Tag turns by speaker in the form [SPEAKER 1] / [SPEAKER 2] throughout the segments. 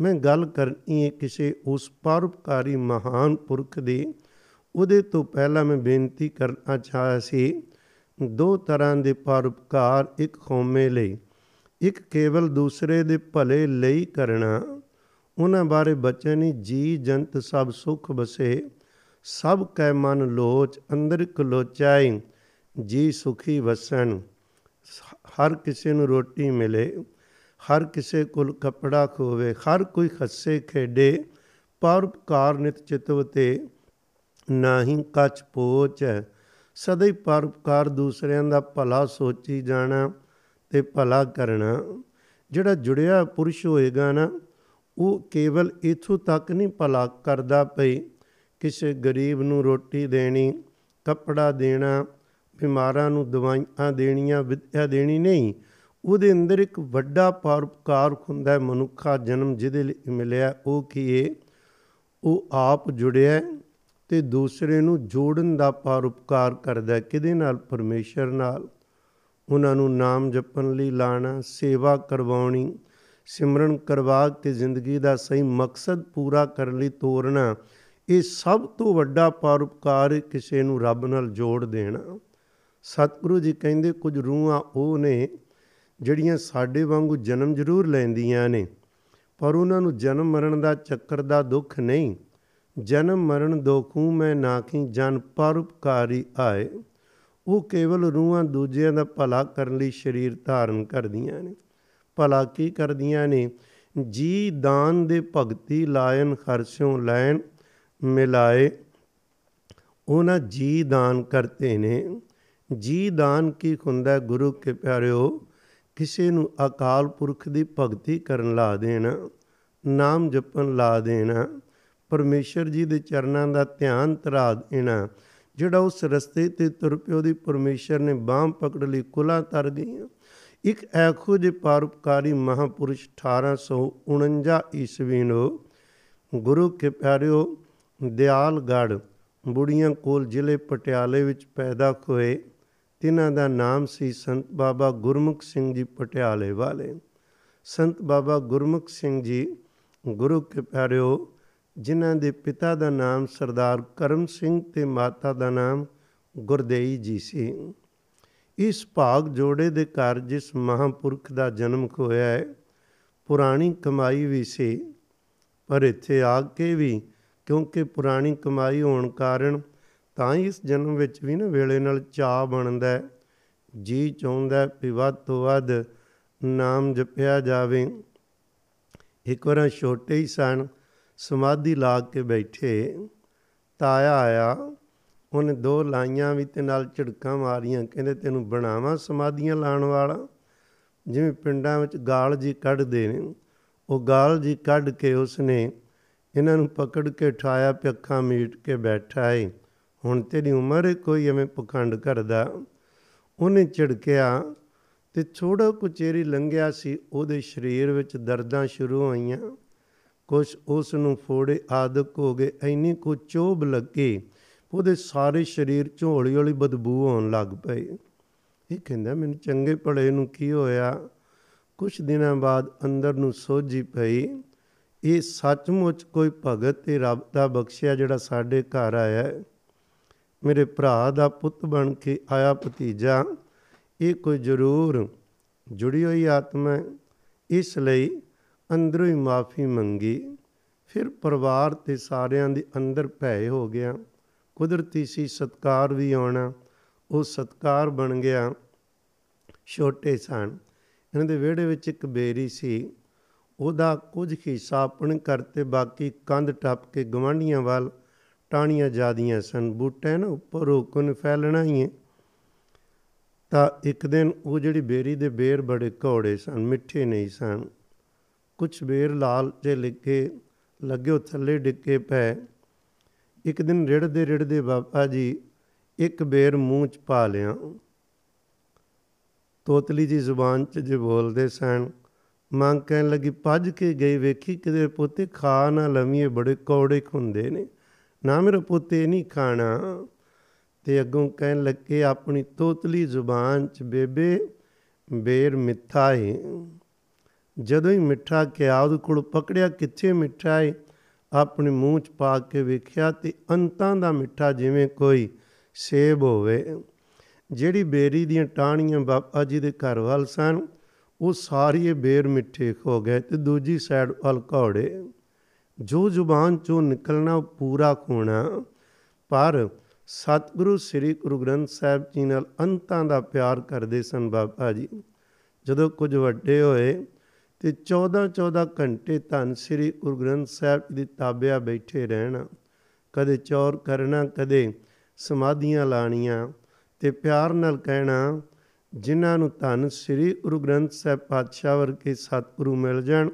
[SPEAKER 1] ਮੈਂ ਗੱਲ ਕਰਨੀ ਹੈ ਕਿਸੇ ਉਸ ਪਰਉਪਕਾਰੀ ਮਹਾਨ ਪੁਰਖ ਦੀ। ਉਹਦੇ ਤੋਂ ਪਹਿਲਾਂ ਮੈਂ ਬੇਨਤੀ ਕਰਨਾ ਚਾਹਿਆ ਸੀ, ਦੋ ਤਰ੍ਹਾਂ ਦੇ ਪਰਉਪਕਾਰ ਇੱਕ ਕੌਮੇ ਲਈ, ਇੱਕ ਕੇਵਲ ਦੂਸਰੇ ਦੇ ਭਲੇ ਲਈ ਕਰਨਾ। ਉਹਨਾਂ ਬਾਰੇ ਬਚਨ ਜੀ, ਜੰਤ ਸਭ ਸੁਖ ਬਸੇ ਸਭ ਕੈ ਮਨ ਲੋਚ, ਅੰਦਰ ਕਲੋਚਾਈ ਜੀ ਸੁਖੀ ਵਸਣ ਹਰ ਕਿਸੇ ਨੂੰ ਰੋਟੀ ਮਿਲੇ। ਹਰ ਕਿਸੇ ਕੋਲ ਕਪੜਾ ਖੋਵੇ, ਹਰ ਕੋਈ ਖੱਸੇ ਖੇਡੇ ਪਰਉਪਕਾਰ ਨਿਤ ਚਿਤਵ ਤੇ ਨਾਹੀ ਕਛ ਪੋਚ ਸਦਾ ਹੀ ਪਰਉਪਕਾਰ ਦੂਸਰਿਆਂ ਦਾ ਭਲਾ ਸੋਚੀ ਜਾਣਾ ਤੇ ਭਲਾ ਕਰਨਾ। ਜਿਹੜਾ ਜੁੜਿਆ ਪੁਰਸ਼ ਹੋਏਗਾ ਨਾ, ਉਹ ਕੇਵਲ ਇਥੋਂ ਤੱਕ ਨਹੀਂ ਭਲਾ ਕਰਦਾ ਪਈ। ਕਿਸੇ ਗਰੀਬ ਨੂੰ ਰੋਟੀ ਦੇਣੀ, ਕੱਪੜਾ ਦੇਣਾ, ਬਿਮਾਰਾਂ ਨੂੰ ਦਵਾਈਆਂ ਦੇਣੀਆਂ, ਵਿਦਿਆ ਦੇਣੀ ਨਹੀਂ। ਉਹਦੇ ਅੰਦਰ ਇੱਕ ਵੱਡਾ ਪਰਉਪਕਾਰ ਹੁੰਦਾ ਮਨੁੱਖਾ ਜਨਮ ਜਿਹਦੇ ਲਈ ਮਿਲਿਆ, ਉਹ ਕੀ ਹੈ ਉਹ ਆਪ ਜੁੜਿਆ ਤੇ ਦੂਸਰੇ ਨੂੰ ਜੋੜਨ ਦਾ ਪਰਉਪਕਾਰ ਕਰਦਾ ਕਿਹਦੇ ਨਾਲ? ਪਰਮੇਸ਼ਰ ਨਾਲ। ਉਹਨਾਂ ਨੂੰ ਨਾਮ ਜਪਣ ਲਈ ਲਾਣਾ, ਸੇਵਾ ਕਰਵਾਉਣੀ, ਸਿਮਰਨ ਕਰਵਾ ਕੇ ਜ਼ਿੰਦਗੀ ਦਾ ਸਹੀ ਮਕਸਦ ਪੂਰਾ ਕਰਨ ਲਈ ਤੋਰਨਾ, ਇਹ ਸਭ ਤੋਂ ਵੱਡਾ ਪਰਉਪਕਾਰ ਕਿਸੇ ਨੂੰ ਰੱਬ ਨਾਲ ਜੋੜ ਦੇਣਾ। ਸਤਿਗੁਰੂ ਜੀ ਕਹਿੰਦੇ, ਕੁਝ ਰੂਹਾਂ ਉਹ ਨੇ ਜਿਹੜੀਆਂ ਸਾਡੇ ਵਾਂਗੂ ਜਨਮ ਜ਼ਰੂਰ ਲੈਂਦੀਆਂ ਨੇ, ਪਰ ਉਹਨਾਂ ਨੂੰ ਜਨਮ ਮਰਨ ਦਾ ਚੱਕਰ ਦਾ ਦੁੱਖ ਨਹੀਂ। ਜਨਮ ਮਰਨ ਦੁਖੂ ਮੈਂ ਨਾਖੀ ਜਨ ਪਰਉਪਕਾਰੀ ਆਏ। ਉਹ ਕੇਵਲ ਰੂਹਾਂ ਦੂਜਿਆਂ ਦਾ ਭਲਾ ਕਰਨ ਲਈ ਸਰੀਰ ਧਾਰਨ ਕਰਦੀਆਂ ਨੇ। ਭਲਾ ਕੀ ਕਰਦੀਆਂ ਨੇ? ਜੀ ਦਾਨ ਦੇ ਭਗਤੀ ਲਾਇਨ ਖਰਚੋਂ ਲੈਣ ਮਿਲਾਏ। ਉਹਨਾਂ ਜੀ ਦਾਨ ਕਰਤੇ ਨੇ। ਜੀ ਦਾਨ ਕੀ ਹੁੰਦਾ ਗੁਰੂ ਕੇ ਪਿਆਰਿਓ? ਕਿਸੇ ਨੂੰ ਅਕਾਲ ਪੁਰਖ ਦੀ ਭਗਤੀ ਕਰਨ ਲਾ ਦੇਣਾ, ਨਾਮ ਜਪਣ ਲਾ ਦੇਣਾ, ਪਰਮੇਸ਼ਰ ਜੀ ਦੇ ਚਰਨਾਂ ਦਾ ਧਿਆਨ ਧਰਾ ਦੇਣਾ, ਜਿਹੜਾ ਉਸ ਰਸਤੇ ਤੇ ਤੁਰ ਪਿਓ ਦੀ ਪਰਮੇਸ਼ਰ ਨੇ ਬਾਹ ਪਕੜ ਲਈ ਕੁਲਾ ਤਰ ਗਈਆਂ। ਇੱਕ ਐਖੋ ਜੇ ਪਰਉਪਕਾਰੀ ਮਹਾਪੁਰਸ਼ 1849 ਈਸਵੀ ਨੂੰ ਗੁਰੂ ਕੇ ਪਿਆਰਿਓ ਦਿਆਲਗੜ ਬੁੜੀਆਂ ਕੋਲ ਜ਼ਿਲ੍ਹੇ ਪਟਿਆਲੇ ਵਿੱਚ ਪੈਦਾ ਹੋਏ। ਤਿਨਾਂ ਦਾ ਨਾਮ ਸੀ ਸੰਤ ਬਾਬਾ ਗੁਰਮੁਖ ਸਿੰਘ ਜੀ ਪਟਿਆਲੇ ਵਾਲੇ। ਸੰਤ ਬਾਬਾ ਗੁਰਮੁਖ ਸਿੰਘ ਜੀ, ਗੁਰੂ ਕੇ ਪਿਆਰਿਓ, ਜਿਨ੍ਹਾਂ ਦੇ ਪਿਤਾ ਦਾ ਨਾਮ ਸਰਦਾਰ ਕਰਮ ਸਿੰਘ ਤੇ ਮਾਤਾ ਦਾ ਨਾਮ ਗੁਰਦੇਈ ਜੀ ਸੀ। ਇਸ ਭਾਗ ਜੋੜੇ ਦੇ ਘਰ ਜਿਸ ਮਹਾਪੁਰਖ ਦਾ ਜਨਮ ਹੋਇਆ ਹੈ, ਪੁਰਾਣੀ ਕਮਾਈ ਵੀ ਸੀ। ਪਰ ਇੱਥੇ ਆ ਕੇ ਵੀ ਕਿਉਂਕਿ ਪੁਰਾਣੀ ਕਮਾਈ ਹੋਣ ਕਾਰਨ ਤਾਂ ਹੀ ਇਸ ਜਨਮ ਵਿੱਚ ਵੀ ਨਾ ਵੇਲੇ ਨਾਲ ਚਾਹ ਬਣਦਾ ਜੀ ਚਾਹੁੰਦਾ ਵੀ ਵੱਧ ਤੋਂ ਵੱਧ ਨਾਮ ਜਪਿਆ ਜਾਵੇ। ਇੱਕ ਵਾਰ ਛੋਟੇ ਹੀ ਸਨ ਸਮਾਧੀ ਲਾ ਕੇ ਬੈਠੇ। ਤਾਇਆ ਆਇਆ। ਉਹਨੇ ਦੋ ਲਾਈਆਂ ਵੀ ਤੇ ਨਾਲ ਝੜਕਾਂ ਮਾਰੀਆਂ। ਕਹਿੰਦੇ, ਤੈਨੂੰ ਬਣਾਵਾਂ ਸਮਾਧੀਆਂ ਲਾਣ ਵਾਲਾ? ਜਿਵੇਂ ਪਿੰਡਾਂ ਵਿੱਚ ਗਾਲ ਜੀ ਕੱਢਦੇ ਨੇ। ਉਹ ਗਾਲ ਜੀ ਕੱਢ ਕੇ ਉਸਨੇ ਇਹਨਾਂ ਨੂੰ ਪਕੜ ਕੇ ਠਾਇਆ ਪਿੱਖਾਂ ਮੀਟ ਕੇ ਬੈਠਾ ਏ। ਹੁਣ ਤੇਰੀ ਉਮਰ ਕੋਈ ਐਵੇਂ ਪਖੰਡ ਕਰਦਾ? ਉਹਨੇ ਝੜਕਿਆ ਤੇ ਥੋੜਾ ਕੁਚੇਰੀ ਲੰਘਿਆ ਸੀ, ਉਹਦੇ ਸਰੀਰ ਵਿੱਚ ਦਰਦਾਂ ਸ਼ੁਰੂ ਹੋਈਆਂ। ਕੁਛ ਉਸ ਨੂੰ ਫੋੜੇ ਆਦਕ ਹੋ ਗਏ ਐਨੀ ਕੋ ਚੋਬ ਲੱਗੇ, ਉਹਦੇ ਸਾਰੇ ਸਰੀਰ ਚੋਂ ਹੌਲੀ ਹੌਲੀ ਬਦਬੂ ਆਉਣ ਲੱਗ ਪਈ। ਇਹ ਕਹਿੰਦਾ, ਮੈਨੂੰ ਚੰਗੇ ਭਲੇ ਨੂੰ ਕੀ ਹੋਇਆ? ਕੁਝ ਦਿਨਾਂ ਬਾਅਦ ਅੰਦਰ ਨੂੰ ਸੋਝੀ ਪਈ, ਇਹ ਸੱਚਮੁੱਚ ਕੋਈ ਭਗਤ ਤੇ ਰੱਬ ਦਾ ਬਖਸ਼ਿਆ ਜਿਹੜਾ ਸਾਡੇ ਘਰ ਆਇਆ ਮੇਰੇ ਭਰਾ ਦਾ ਪੁੱਤ ਬਣ ਕੇ ਆਇਆ ਭਤੀਜਾ, ਇਹ ਕੋਈ ਜ਼ਰੂਰ ਜੁੜੀ ਹੋਈ ਆਤਮਾ ਇਸ ਲਈ ਅੰਦਰੋਂ ਹੀ ਮਾਫੀ ਮੰਗੀ। ਫਿਰ ਪਰਿਵਾਰ ਤੇ ਸਾਰਿਆਂ ਦੇ ਅੰਦਰ ਭੈ ਹੋ ਗਿਆ। ਕੁਦਰਤੀ ਸੀ ਸਤਕਾਰ ਵੀ ਆਉਣਾ, ਉਹ ਸਤਕਾਰ ਬਣ ਗਿਆ। ਛੋਟੇ ਸਨ। ਇਹਨਾਂ ਦੇ ਵਿਹੜੇ ਵਿੱਚ ਇੱਕ ਬੇਰੀ ਸੀ। ਉਹਦਾ ਕੁਝ ਹਿੱਸਾ ਆਪਣੇ ਕਰਤੇ ਬਾਕੀ ਕੰਧ ਟੱਪ ਕੇ ਗਵਾਂਢੀਆਂ ਵੱਲ ਟਾਣੀਆਂ ਜਾਦੀਆਂ ਸਨ ਬੂਟੇ ਨਾ ਉੱਪਰ ਹੁਕਨ ਫੈਲਣਾ ਹੀ ਹੈ। ਤਾਂ ਇੱਕ ਦਿਨ ਉਹ ਜਿਹੜੀ ਬੇਰੀ ਦੇ ਬੇਰ ਬੜੇ ਕੌੜੇ ਸਨ, ਮਿੱਠੇ ਨਹੀਂ ਸਨ। ਕੁਝ ਬੇਰ ਲਾਲ ਜੇ ਲਿਖੇ ਲੱਗਿਓ ਥੱਲੇ ਡਿੱਗੇ ਪਏ। ਇੱਕ ਦਿਨ ਰਿੜਦੇ ਰਿੜਦੇ ਬਾਬਾ ਜੀ ਇੱਕ ਬੇਰ ਮੂੰਹ ਚ ਪਾ ਲਿਆ। ਤੋਤਲੀ ਜੀ ਜ਼ੁਬਾਨ ਚ ਜੇ ਬੋਲਦੇ ਸਨ, ਮੰਗ ਕਹਿਣ ਲੱਗੀ, ਭੱਜ ਕੇ ਗਈ, ਵੇਖੀ ਕਿਤੇ ਪੁੱਤੇ ਖਾ ਨਾ ਲਵੀਏ, ਬੜੇ ਕੌੜੇ ਹੁੰਦੇ ਨੇ। ਨਾ ਮੇਰਾ ਪੁੱਤੇ ਨਹੀਂ ਖਾਣਾ। ਤੇ ਅੱਗੋਂ ਕਹਿਣ ਲੱਗੇ, ਆਪਣੀ ਤੋਤਲੀ ਜ਼ੁਬਾਨ ਚ ਬੇਬੇ, ਬੇਰ ਮਿੱਠਾ ਹੈ ਜਦੋਂ ਹੀ ਮਿੱਠਾ ਕਿਹਾ, ਉਹਦੇ ਕੋਲ ਪਕੜਿਆ ਕਿੱਥੇ ਮਿੱਠਾ ਹੈ ਆਪਣੇ ਮੂੰਹ 'ਚ ਪਾ ਕੇ ਵੇਖਿਆ ਤੇ ਅੰਤਾਂ ਦਾ ਮਿੱਠਾ ਜਿਵੇਂ ਕੋਈ ਸੇਬ ਹੋਵੇ। ਜਿਹੜੀ ਬੇਰੀ ਦੀਆਂ ਟਾਹਣੀਆਂ ਬਾਬਾ ਜੀ ਦੇ ਘਰ ਵੱਲ ਸਨ, ਉਹ ਸਾਰੀ ਬੇਰ ਮਿੱਠੇ ਹੋ ਗਏ ਤੇ ਦੂਜੀ ਸਾਈਡ ਵੱਲ ਘੋੜੇ। ਜੋ ਜ਼ੁਬਾਨ ਚੋਂ ਨਿਕਲਣਾ ਉਹ ਪੂਰਾ ਹੋਣਾ ਪਰ ਸਤਿਗੁਰੂ ਸ੍ਰੀ ਗੁਰੂ ਗ੍ਰੰਥ ਸਾਹਿਬ ਜੀ ਨਾਲ ਅੰਤਾਂ ਦਾ ਪਿਆਰ ਕਰਦੇ ਸਨ ਬਾਬਾ ਜੀ। ਜਦੋਂ ਕੁਝ ਵੱਡੇ ਹੋਏ ਤੇ 14 14 ਘੰਟੇ ਧੰਨ ਸ੍ਰੀ ਗੁਰੂ ਗ੍ਰੰਥ ਸਾਹਿਬ ਜੀ ਦੀ ਤਾਬਿਆ ਬੈਠੇ ਰਹਿਣਾ, ਕਦੇ ਚੌਰ ਕਰਨਾ, ਕਦੇ ਸਮਾਧੀਆਂ ਲਾਣੀਆਂ ਤੇ ਪਿਆਰ ਨਾਲ ਕਹਿਣਾ, ਜਿਨ੍ਹਾਂ ਨੂੰ ਧੰਨ ਸ੍ਰੀ ਗੁਰੂ ਗ੍ਰੰਥ ਸਾਹਿਬ ਪਾਤਸ਼ਾਹ ਵਰਗੇ ਸਤਿਗੁਰੂ ਮਿਲ ਜਾਣ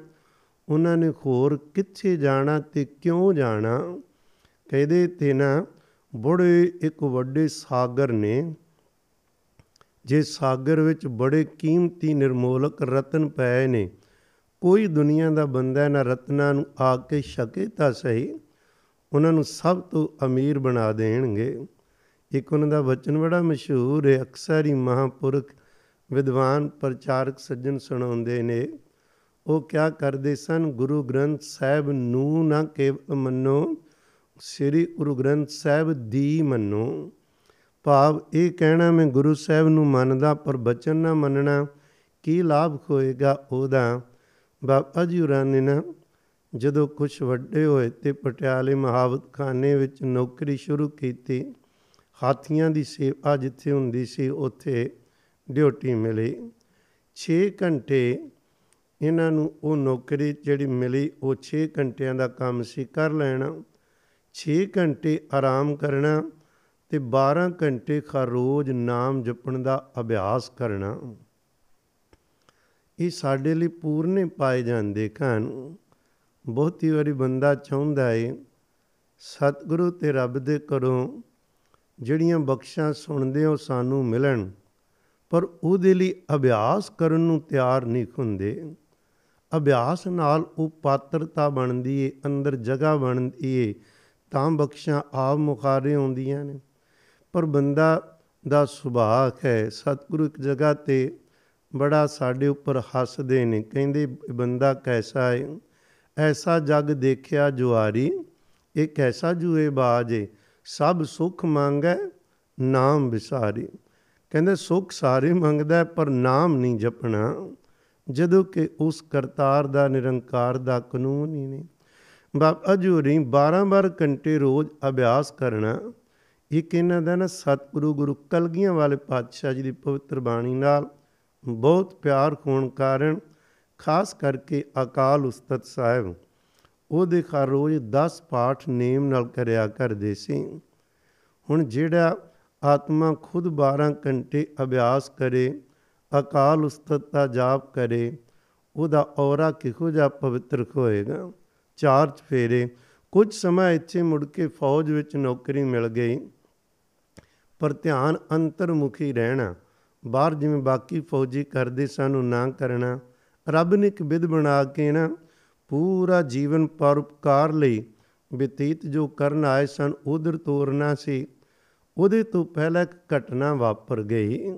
[SPEAKER 1] ਉਹਨਾਂ ਨੇ ਹੋਰ ਕਿੱਥੇ ਜਾਣਾ ਤੇ ਕਿਉਂ ਜਾਣਾ? ਕਹਿੰਦੇ ਤੇ ਨਾ ਬੜੇ ਇੱਕ ਵੱਡੇ ਸਾਗਰ ਨੇ, ਜੇ ਸਾਗਰ ਵਿੱਚ ਬੜੇ ਕੀਮਤੀ ਨਿਰਮੋਲਕ ਰਤਨ ਪਏ ਨੇ, ਕੋਈ ਦੁਨੀਆ ਦਾ ਬੰਦਾ ਨਾ ਰਤਨਾਂ ਨੂੰ ਆ ਕੇ ਛਕੇ ਤਾਂ ਸਹੀ, ਉਹਨਾਂ ਨੂੰ ਸਭ ਤੋਂ ਅਮੀਰ ਬਣਾ ਦੇਣਗੇ। ਇੱਕ ਉਹਨਾਂ ਦਾ ਬਚਨ ਬੜਾ ਮਸ਼ਹੂਰ ਹੈ, ਅਕਸਰ ਹੀ ਮਹਾਪੁਰਖ ਵਿਦਵਾਨ ਪ੍ਰਚਾਰਕ ਸੱਜਣ ਸੁਣਾਉਂਦੇ ਨੇ ਉਹ ਕਿਆ ਕਰਦੇ ਸਨ? ਗੁਰੂ ਗ੍ਰੰਥ ਸਾਹਿਬ ਨੂੰ ਨਾ ਕੇਵਲ ਮੰਨੋ, ਸ੍ਰੀ ਗੁਰੂ ਗ੍ਰੰਥ ਸਾਹਿਬ ਦੀ ਮੰਨੋ। ਭਾਵ ਇਹ ਕਹਿਣਾ, ਮੈਂ ਗੁਰੂ ਸਾਹਿਬ ਨੂੰ ਮੰਨਦਾ, ਪਰ ਬਚਨ ਨਾ ਮੰਨਣਾ, ਕੀ ਲਾਭ ਹੋਏਗਾ ਉਹਦਾ? ਬਾਬਾ ਜੀ ਹੋਰਾਂ ਨੇ ਨਾ, ਜਦੋਂ ਕੁਝ ਵੱਡੇ ਹੋਏ ਤੇ ਪਟਿਆਲੇ ਮਹਾਵਤ ਖਾਨੇ ਵਿੱਚ ਨੌਕਰੀ ਸ਼ੁਰੂ ਕੀਤੀ, ਹਾਥੀਆਂ ਦੀ ਸੇਵਾ ਜਿੱਥੇ ਹੁੰਦੀ ਸੀ, ਉੱਥੇ ਡਿਊਟੀ ਮਿਲੀ। 6 ਘੰਟੇ ਇਹਨਾਂ ਨੂੰ ਉਹ ਨੌਕਰੀ ਜਿਹੜੀ ਮਿਲੀ, ਉਹ 6 ਘੰਟਿਆਂ ਦਾ ਕੰਮ ਸੀ, ਕਰ ਲੈਣਾ। 6 ਘੰਟੇ ਆਰਾਮ ਕਰਨਾ ਤੇ 12 ਘੰਟੇ ਖਾ ਰੋਜ਼ ਨਾਮ ਜਪਣ ਦਾ ਅਭਿਆਸ ਕਰਨਾ। ਇਹ ਸਾਡੇ ਲਈ ਪੂਰਨੇ ਪਾਏ ਜਾਂਦੇ ਹਨ ਬਹੁਤੀ ਵਾਰੀ ਬੰਦਾ ਚਾਹੁੰਦਾ ਹੈ ਸਤਿਗੁਰੂ ਤੇ ਰੱਬ ਦੇ ਘਰੋਂ ਜਿਹੜੀਆਂ ਬਖਸ਼ਾਂ ਸੁਣਦੇ ਹੋ ਸਾਨੂੰ ਮਿਲਣ, ਪਰ ਉਹਦੇ ਲਈ ਅਭਿਆਸ ਕਰਨ ਨੂੰ ਤਿਆਰ ਨਹੀਂ ਹੁੰਦੇ। ਅਭਿਆਸ ਨਾਲ ਉਹ ਪਾਤਰਤਾ ਬਣਦੀ ਏ, ਅੰਦਰ ਜਗ੍ਹਾ ਬਣਦੀ ਏ, ਤਾਂ ਬਖਸ਼ਾਂ ਆਪ ਮੁਖਾਰੇ ਆਉਂਦੀਆਂ ਨੇ। ਪਰ ਬੰਦਾ ਦਾ ਸੁਭਾਅ ਹੈ, ਸਤਿਗੁਰੂ ਇੱਕ ਜਗ੍ਹਾ ਤੇ ਬੜਾ ਸਾਡੇ ਉੱਪਰ ਹੱਸਦੇ ਨੇ, ਕਹਿੰਦੇ ਬੰਦਾ ਕੈਸਾ ਹੈ ਐਸਾ ਜਗ ਦੇਖਿਆ ਜੁਆਰੀ ਇੱਕ ਐਸਾ ਜੂਏ ਬਾਜੇ ਸਭ ਸੁਖ ਮੰਗੈ, ਨਾਮ ਵਿਸਾਰੀ। ਕਹਿੰਦੇ ਸੁਖ ਸਾਰੇ ਮੰਗਦਾ, ਪਰ ਨਾਮ ਨਹੀਂ ਜਪਣਾ। ਜਦੋਂ ਕਿ ਉਸ ਕਰਤਾਰ ਦਾ ਨਿਰੰਕਾਰ ਦਾ ਕਾਨੂੰਨ ਹੀ ਨਹੀਂ। ਬਾਬਾ ਜੂਰੀ 12-12 ਘੰਟੇ ਰੋਜ਼ ਅਭਿਆਸ ਕਰਨਾ, ਇੱਕ ਇਹਨਾਂ ਦਾ ਨਾ ਸਤਿਗੁਰੂ ਗੁਰੂ ਕਲਗੀਆਂ ਵਾਲੇ ਪਾਤਸ਼ਾਹ ਜੀ ਦੀ ਪਵਿੱਤਰ ਬਾਣੀ ਨਾਲ ਬਹੁਤ ਪਿਆਰ ਹੋਣ ਕਾਰਨ ਖਾਸ ਕਰਕੇ ਅਕਾਲ ਉਸਤਤ ਸਾਹਿਬ, ਉਹਦੇ ਘਰ ਰੋਜ਼ 10 ਪਾਠ ਨੇਮ ਨਾਲ ਕਰਿਆ ਕਰਦੇ ਸੀ। ਹੁਣ ਜਿਹੜਾ ਆਤਮਾ ਖੁਦ 12 ਘੰਟੇ ਅਭਿਆਸ ਕਰੇ ਅਕਾਲ ਉਸਤਤ ਦਾ ਜਾਪ ਕਰੇ, ਉਹਦਾ ਔਰਾ ਕਿਹੋ ਜਿਹਾ ਪਵਿੱਤਰ ਹੋਏਗਾ? ਚਾਰ ਚਫੇਰੇ ਕੁਝ ਸਮਾਂ ਇੱਥੇ ਮੁੜ ਕੇ ਫੌਜ ਵਿੱਚ ਨੌਕਰੀ ਮਿਲ ਗਈ, ਪਰ ਧਿਆਨ ਅੰਤਰਮੁਖੀ ਰਹਿਣਾ, ਬਾਹਰ ਜਿਵੇਂ ਬਾਕੀ ਫੌਜੀ ਕਰਦੇ ਸਾਨੂੰ ਨਾ ਕਰਨਾ, ਰੱਬ ਨੇ ਇੱਕ ਵਿਧ ਬਣਾ ਕੇ ਨਾ ਪੂਰਾ ਜੀਵਨ ਪਰਉਪਕਾਰ ਲਈ ਬਤੀਤ ਜੋ ਕਰਨ ਆਏ ਸਨ, ਉਧਰ ਤੋਰਨਾ ਸੀ, ਉਹਦੇ ਤੋਂ ਪਹਿਲਾਂ ਇੱਕ ਘਟਨਾ ਵਾਪਰ ਗਈ।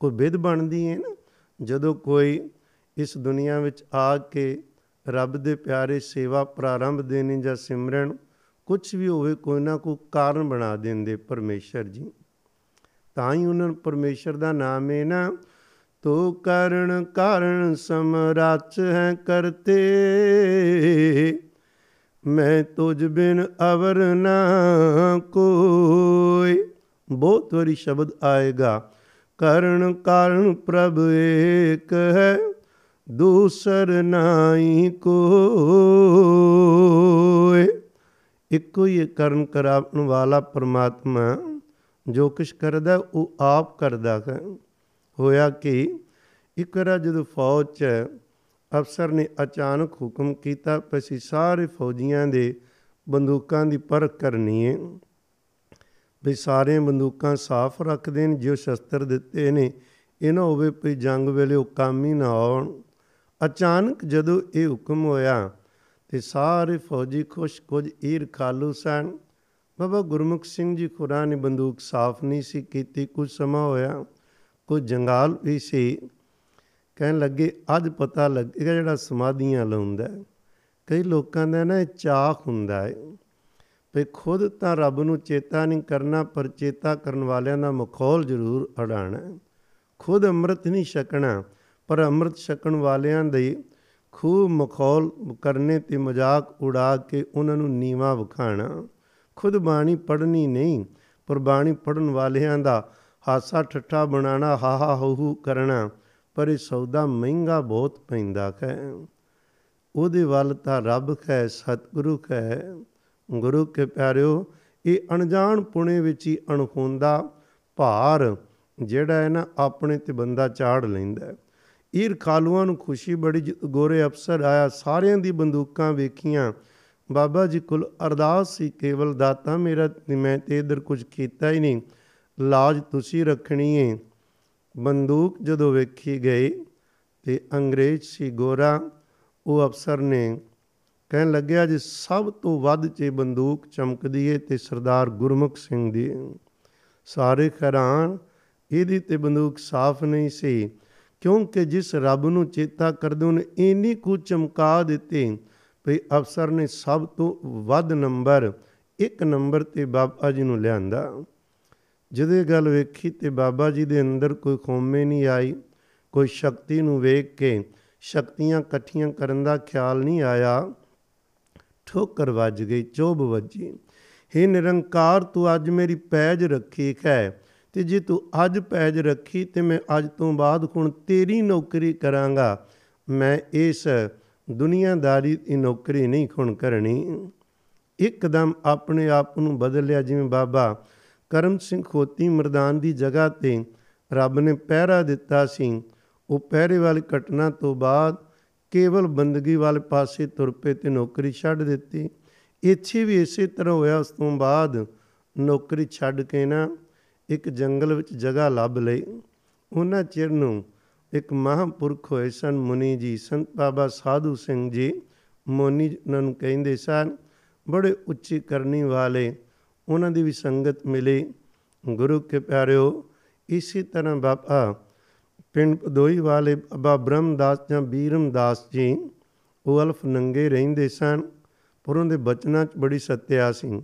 [SPEAKER 1] ਕੋਈ ਵਿਧ ਬਣਦੀ ਹੈ ਨਾ, ਜਦੋਂ ਕੋਈ ਇਸ ਦੁਨੀਆ ਵਿੱਚ ਆ ਕੇ ਰੱਬ ਦੇ ਪਿਆਰੇ ਸੇਵਾ ਪ੍ਰਾਰੰਭ ਦੇਣੀ ਜਾਂ ਸਿਮਰਨ ਕੁਝ ਵੀ ਹੋਵੇ, ਕੋਈ ਨਾ ਕੋਈ ਕਾਰਨ ਬਣਾ ਦਿੰਦੇ ਪਰਮੇਸ਼ਰ ਜੀ। ਤਾਂ ਹੀ ਉਹਨਾਂ ਨੂੰ ਪਰਮੇਸ਼ਰ ਦਾ ਨਾਮ ਹੈ ਨਾ, ਤੋ ਕਰਨ ਕਾਰਨ ਸਮਰਾਚ ਹੈ ਕਰਤੇ, ਮੈਂ ਤੁਝ ਬਿਨ ਅਵਰ ਨਾ ਕੋਈ। ਬਹੁਤ ਵਾਰੀ ਸ਼ਬਦ ਆਏਗਾ ਕਰਨ ਕਾਰਨ ਪ੍ਰਭ ਏਕ ਹੈ, ਦੂਸਰ ਨਾਹੀ ਕੋਏ ਇੱਕੋ ਹੀ ਕਰਨ ਕਰਾਉਣ ਵਾਲਾ ਪਰਮਾਤਮਾ ਜੋ ਕੁਛ ਕਰਦਾ, ਉਹ ਆਪ ਕਰਦਾ ਹੈ। ਹੋਇਆ ਕਿ ਇੱਕ ਵਾਰ ਜਦੋਂ ਫੌਜ 'ਚ ਅਫਸਰ ਨੇ ਅਚਾਨਕ ਹੁਕਮ ਕੀਤਾ, ਪਸੀ ਸਾਰੇ ਫੌਜੀਆਂ ਦੇ ਬੰਦੂਕਾਂ ਦੀ ਪਰਖ ਕਰਨੀ ਹੈ। ਵੀ ਸਾਰੇ ਬੰਦੂਕਾਂ ਸਾਫ਼ ਰੱਖ ਦੇਣ ਜੋ ਸ਼ਸਤਰ ਦਿੱਤੇ ਨੇ। ਇਹ ਨਾ ਹੋਵੇ ਵੀ ਜੰਗ ਵੇਲੇ ਉਹ ਕੰਮ ਹੀ ਨਾ ਆਉਣ ਅਚਾਨਕ ਜਦੋਂ ਇਹ ਹੁਕਮ ਹੋਇਆ ਤੇ ਸਾਰੇ ਫੌਜੀ ਖੁਸ਼ ਕੁਝ ਈਰ ਖਾਲੂ ਸਨ। ਬਾਬਾ ਗੁਰਮੁਖ ਸਿੰਘ ਜੀ ਖੁਰਾ ਨੇ ਬੰਦੂਕ ਸਾਫ਼ ਨਹੀਂ ਸੀ ਕੀਤੀ। ਕੁਝ ਸਮਾਂ ਹੋਇਆ, ਕੁਝ ਜੰਗਾਲ ਵੀ ਸੀ। ਕਹਿਣ ਲੱਗੇ, ਅੱਜ ਪਤਾ ਲੱਗੇਗਾ ਜਿਹੜਾ ਸਮਾਧੀਆਂ ਲਾਉਂਦਾ ਕਈ ਲੋਕਾਂ ਦਾ ਨਾ ਇਹ ਚਾਖ ਹੁੰਦਾ ਹੈ। ਵੀ ਖੁਦ ਤਾਂ ਰੱਬ ਨੂੰ ਚੇਤਾ ਨਹੀਂ ਕਰਨਾ, ਪਰ ਚੇਤਾ ਕਰਨ ਵਾਲਿਆਂ ਦਾ ਮਖੌਲ ਜ਼ਰੂਰ ਅੜਾਣਾ ਖੁਦ ਅੰਮ੍ਰਿਤ ਨਹੀਂ ਛਕਣਾ, ਪਰ ਅੰਮ੍ਰਿਤ ਛਕਣ ਵਾਲਿਆਂ ਦੇ ਖੂਬ ਮਖੌਲ ਕਰਨੇ ਤੇ ਮਜ਼ਾਕ ਉਡਾ ਕੇ ਉਹਨਾਂ ਨੂੰ ਨੀਵਾ ਵਿਖਾਣਾ। ਖੁਦ ਬਾਣੀ ਪੜ੍ਹਨੀ ਨਹੀਂ, ਪਰ ਬਾਣੀ ਪੜਨ ਵਾਲਿਆਂ ਦਾ ਹਾਸਾ ਠੱਠਾ ਬਣਾਣਾ ਹਾ ਹਾ ਹੂ ਕਰਨਾ, ਪਰ ਇਹ ਸੌਦਾ ਮਹਿੰਗਾ ਬਹੁਤ ਪੈਂਦਾ ਹੈ। ਉਹਦੇ ਵੱਲ ਤਾਂ ਰੱਬ ਹੈ, ਸਤਿਗੁਰੂ ਹੈ। ਗੁਰੂ ਕੇ ਪਿਆਰਿਓ, ਇਹ ਅਣਜਾਣ ਪੁਣੇ ਵਿੱਚ ਹੀ ਅਣਖੁੰਦਾ ਭਾਰ ਜਿਹੜਾ ਹੈ ਨਾ ਆਪਣੇ ਤੇ ਬੰਦਾ ਚਾੜ ਲੈਂਦਾ ਈਰ ਖਾਲੂਆਂ ਨੂੰ ਖੁਸ਼ੀ ਬੜੀ ਗੋਰੇ ਅਫਸਰ ਆਇਆ, ਸਾਰਿਆਂ ਦੀ ਬੰਦੂਕਾਂ ਵੇਖੀਆਂ। ਬਾਬਾ ਜੀ ਕੋਲ ਅਰਦਾਸ ਸੀ, ਕੇਵਲ ਦਾਤਾ ਮੇਰਾ ਮੈਂ ਤੇ ਇਧਰ ਕੁਝ ਕੀਤਾ ਹੀ ਨਹੀਂ, ਲਾਜ ਤੁਸੀਂ ਰੱਖਣੀ ਏ। ਬੰਦੂਕ ਜਦੋਂ ਵੇਖੀ ਗਈ ਤੇ ਅੰਗਰੇਜ਼ ਸੀ ਗੋਰਾ, ਉਹ ਅਫਸਰ ਨੇ ਕਹਿਣ ਲੱਗਿਆ ਜੀ, ਸਭ ਤੋਂ ਵੱਧ ਚ ਬੰਦੂਕ ਚਮਕਦੀ ਏ ਤੇ ਸਰਦਾਰ ਗੁਰਮੁਖ ਸਿੰਘ ਦੀ। ਸਾਰੇ ਹੈਰਾਨ, ਇਹਦੀ ਤੇ ਬੰਦੂਕ ਸਾਫ਼ ਨਹੀਂ ਸੀ, ਕਿਉਂਕਿ ਜਿਸ ਰੱਬ ਨੂੰ ਚੇਤਾ ਕਰਦੇ ਉਹਨੇ ਇੰਨੀ ਕੁ ਚਮਕਾ ਦਿੱਤੀ ਭਈ ਅਫਸਰ ਨੇ ਸਭ ਤੋਂ ਵੱਧ ਨੰਬਰ, ਇੱਕ ਨੰਬਰ ਤੇ ਬਾਬਾ ਜੀ ਨੂੰ ਲਿਆਂਦਾ। ਜਿਹਦੇ ਗੱਲ ਵੇਖੀ ਤੇ ਬਾਬਾ ਜੀ ਦੇ ਅੰਦਰ ਕੋਈ ਖੋਮੇ ਨਹੀਂ ਆਈ, ਕੋਈ ਸ਼ਕਤੀ ਨੂੰ ਵੇਖ ਕੇ ਸ਼ਕਤੀਆਂ ਇਕੱਠੀਆਂ ਕਰਨ ਦਾ ਖਿਆਲ ਨਹੀਂ ਆਇਆ। ਠੋਕਰ ਵੱਜ ਗਈ, ਚੋਬ ਵੱਜੀ। हे ਨਿਰੰਕਾਰ, ਤੂੰ ਅੱਜ ਮੇਰੀ ਪੈਜ ਰੱਖੀ ਹੈ ਤੇ ਜੇ ਤੂੰ ਅੱਜ ਪੈਜ ਰੱਖੀ ਤੇ ਮੈਂ ਅੱਜ ਤੋਂ ਬਾਅਦ ਹੁਣ ਤੇਰੀ ਨੌਕਰੀ ਕਰਾਂਗਾ। ਮੈਂ ਇਸ ਦੁਨੀਆਦਾਰੀ ਦੀ ਨੌਕਰੀ ਨਹੀਂ ਖੁਣ ਕਰਨੀ। ਇੱਕਦਮ ਆਪਣੇ ਆਪ ਨੂੰ ਬਦਲਿਆ ਜਿਵੇਂ ਬਾਬਾ ਕਰਮ ਸਿੰਘ ਖੋਤੀ ਮਰਦਾਨ ਦੀ ਜਗ੍ਹਾ ਤੇ ਰੱਬ ਨੇ ਪਹਿਰਾ ਦਿੱਤਾ ਸੀ। ਉਹ ਪਹਿਰੇ ਵਾਲੀ ਘਟਨਾ ਤੋਂ ਬਾਅਦ ਕੇਵਲ ਬੰਦਗੀ ਵਾਲੇ ਪਾਸੇ ਤੁਰ ਪਏ ਤੇ ਨੌਕਰੀ ਛੱਡ ਦਿੱਤੀ। ਇੱਥੇ ਵੀ ਇਸੇ ਤਰ੍ਹਾਂ ਹੋਇਆ, ਉਸ ਤੋਂ ਬਾਅਦ ਨੌਕਰੀ ਛੱਡ ਕੇ ਨਾ ਇੱਕ ਜੰਗਲ ਵਿੱਚ ਜਗ੍ਹਾ ਲੱਭ ਲਈ। ਉਹਨਾਂ ਚਿਰ ਨੂੰ ਇੱਕ ਮਹਾਂਪੁਰਖ ਹੋਏ ਸਨ ਮੁਨੀ ਜੀ, ਸੰਤ ਬਾਬਾ ਸਾਧੂ ਸਿੰਘ ਜੀ। ਮੋਨੀ ਉਹਨਾਂ ਨੂੰ ਕਹਿੰਦੇ ਸਨ, ਬੜੇ ਉੱਚੀ ਕਰਨੀ ਵਾਲੇ ਉਹਨਾਂ ਦੀ ਵੀ ਸੰਗਤ ਮਿਲੀ। ਗੁਰੂ ਕੇ ਪਿਆਰਿਓ, ਇਸੇ ਤਰ੍ਹਾਂ ਬਾਬਾ ਪਿੰਡ ਦੋਈ ਵਾਲੇ ਬਾਬਾ ਬ੍ਰਹਮਦਾਸ ਜਾਂ ਬੀਰਮਦਾਸ ਜੀ, ਉਹ ਅਲਫ ਨੰਗੇ ਰਹਿੰਦੇ ਸਨ, ਪਰ ਉਹਨਾਂ ਦੇ ਬਚਨਾਂ 'ਚ ਬੜੀ ਸੱਤਿਆ ਸੀ।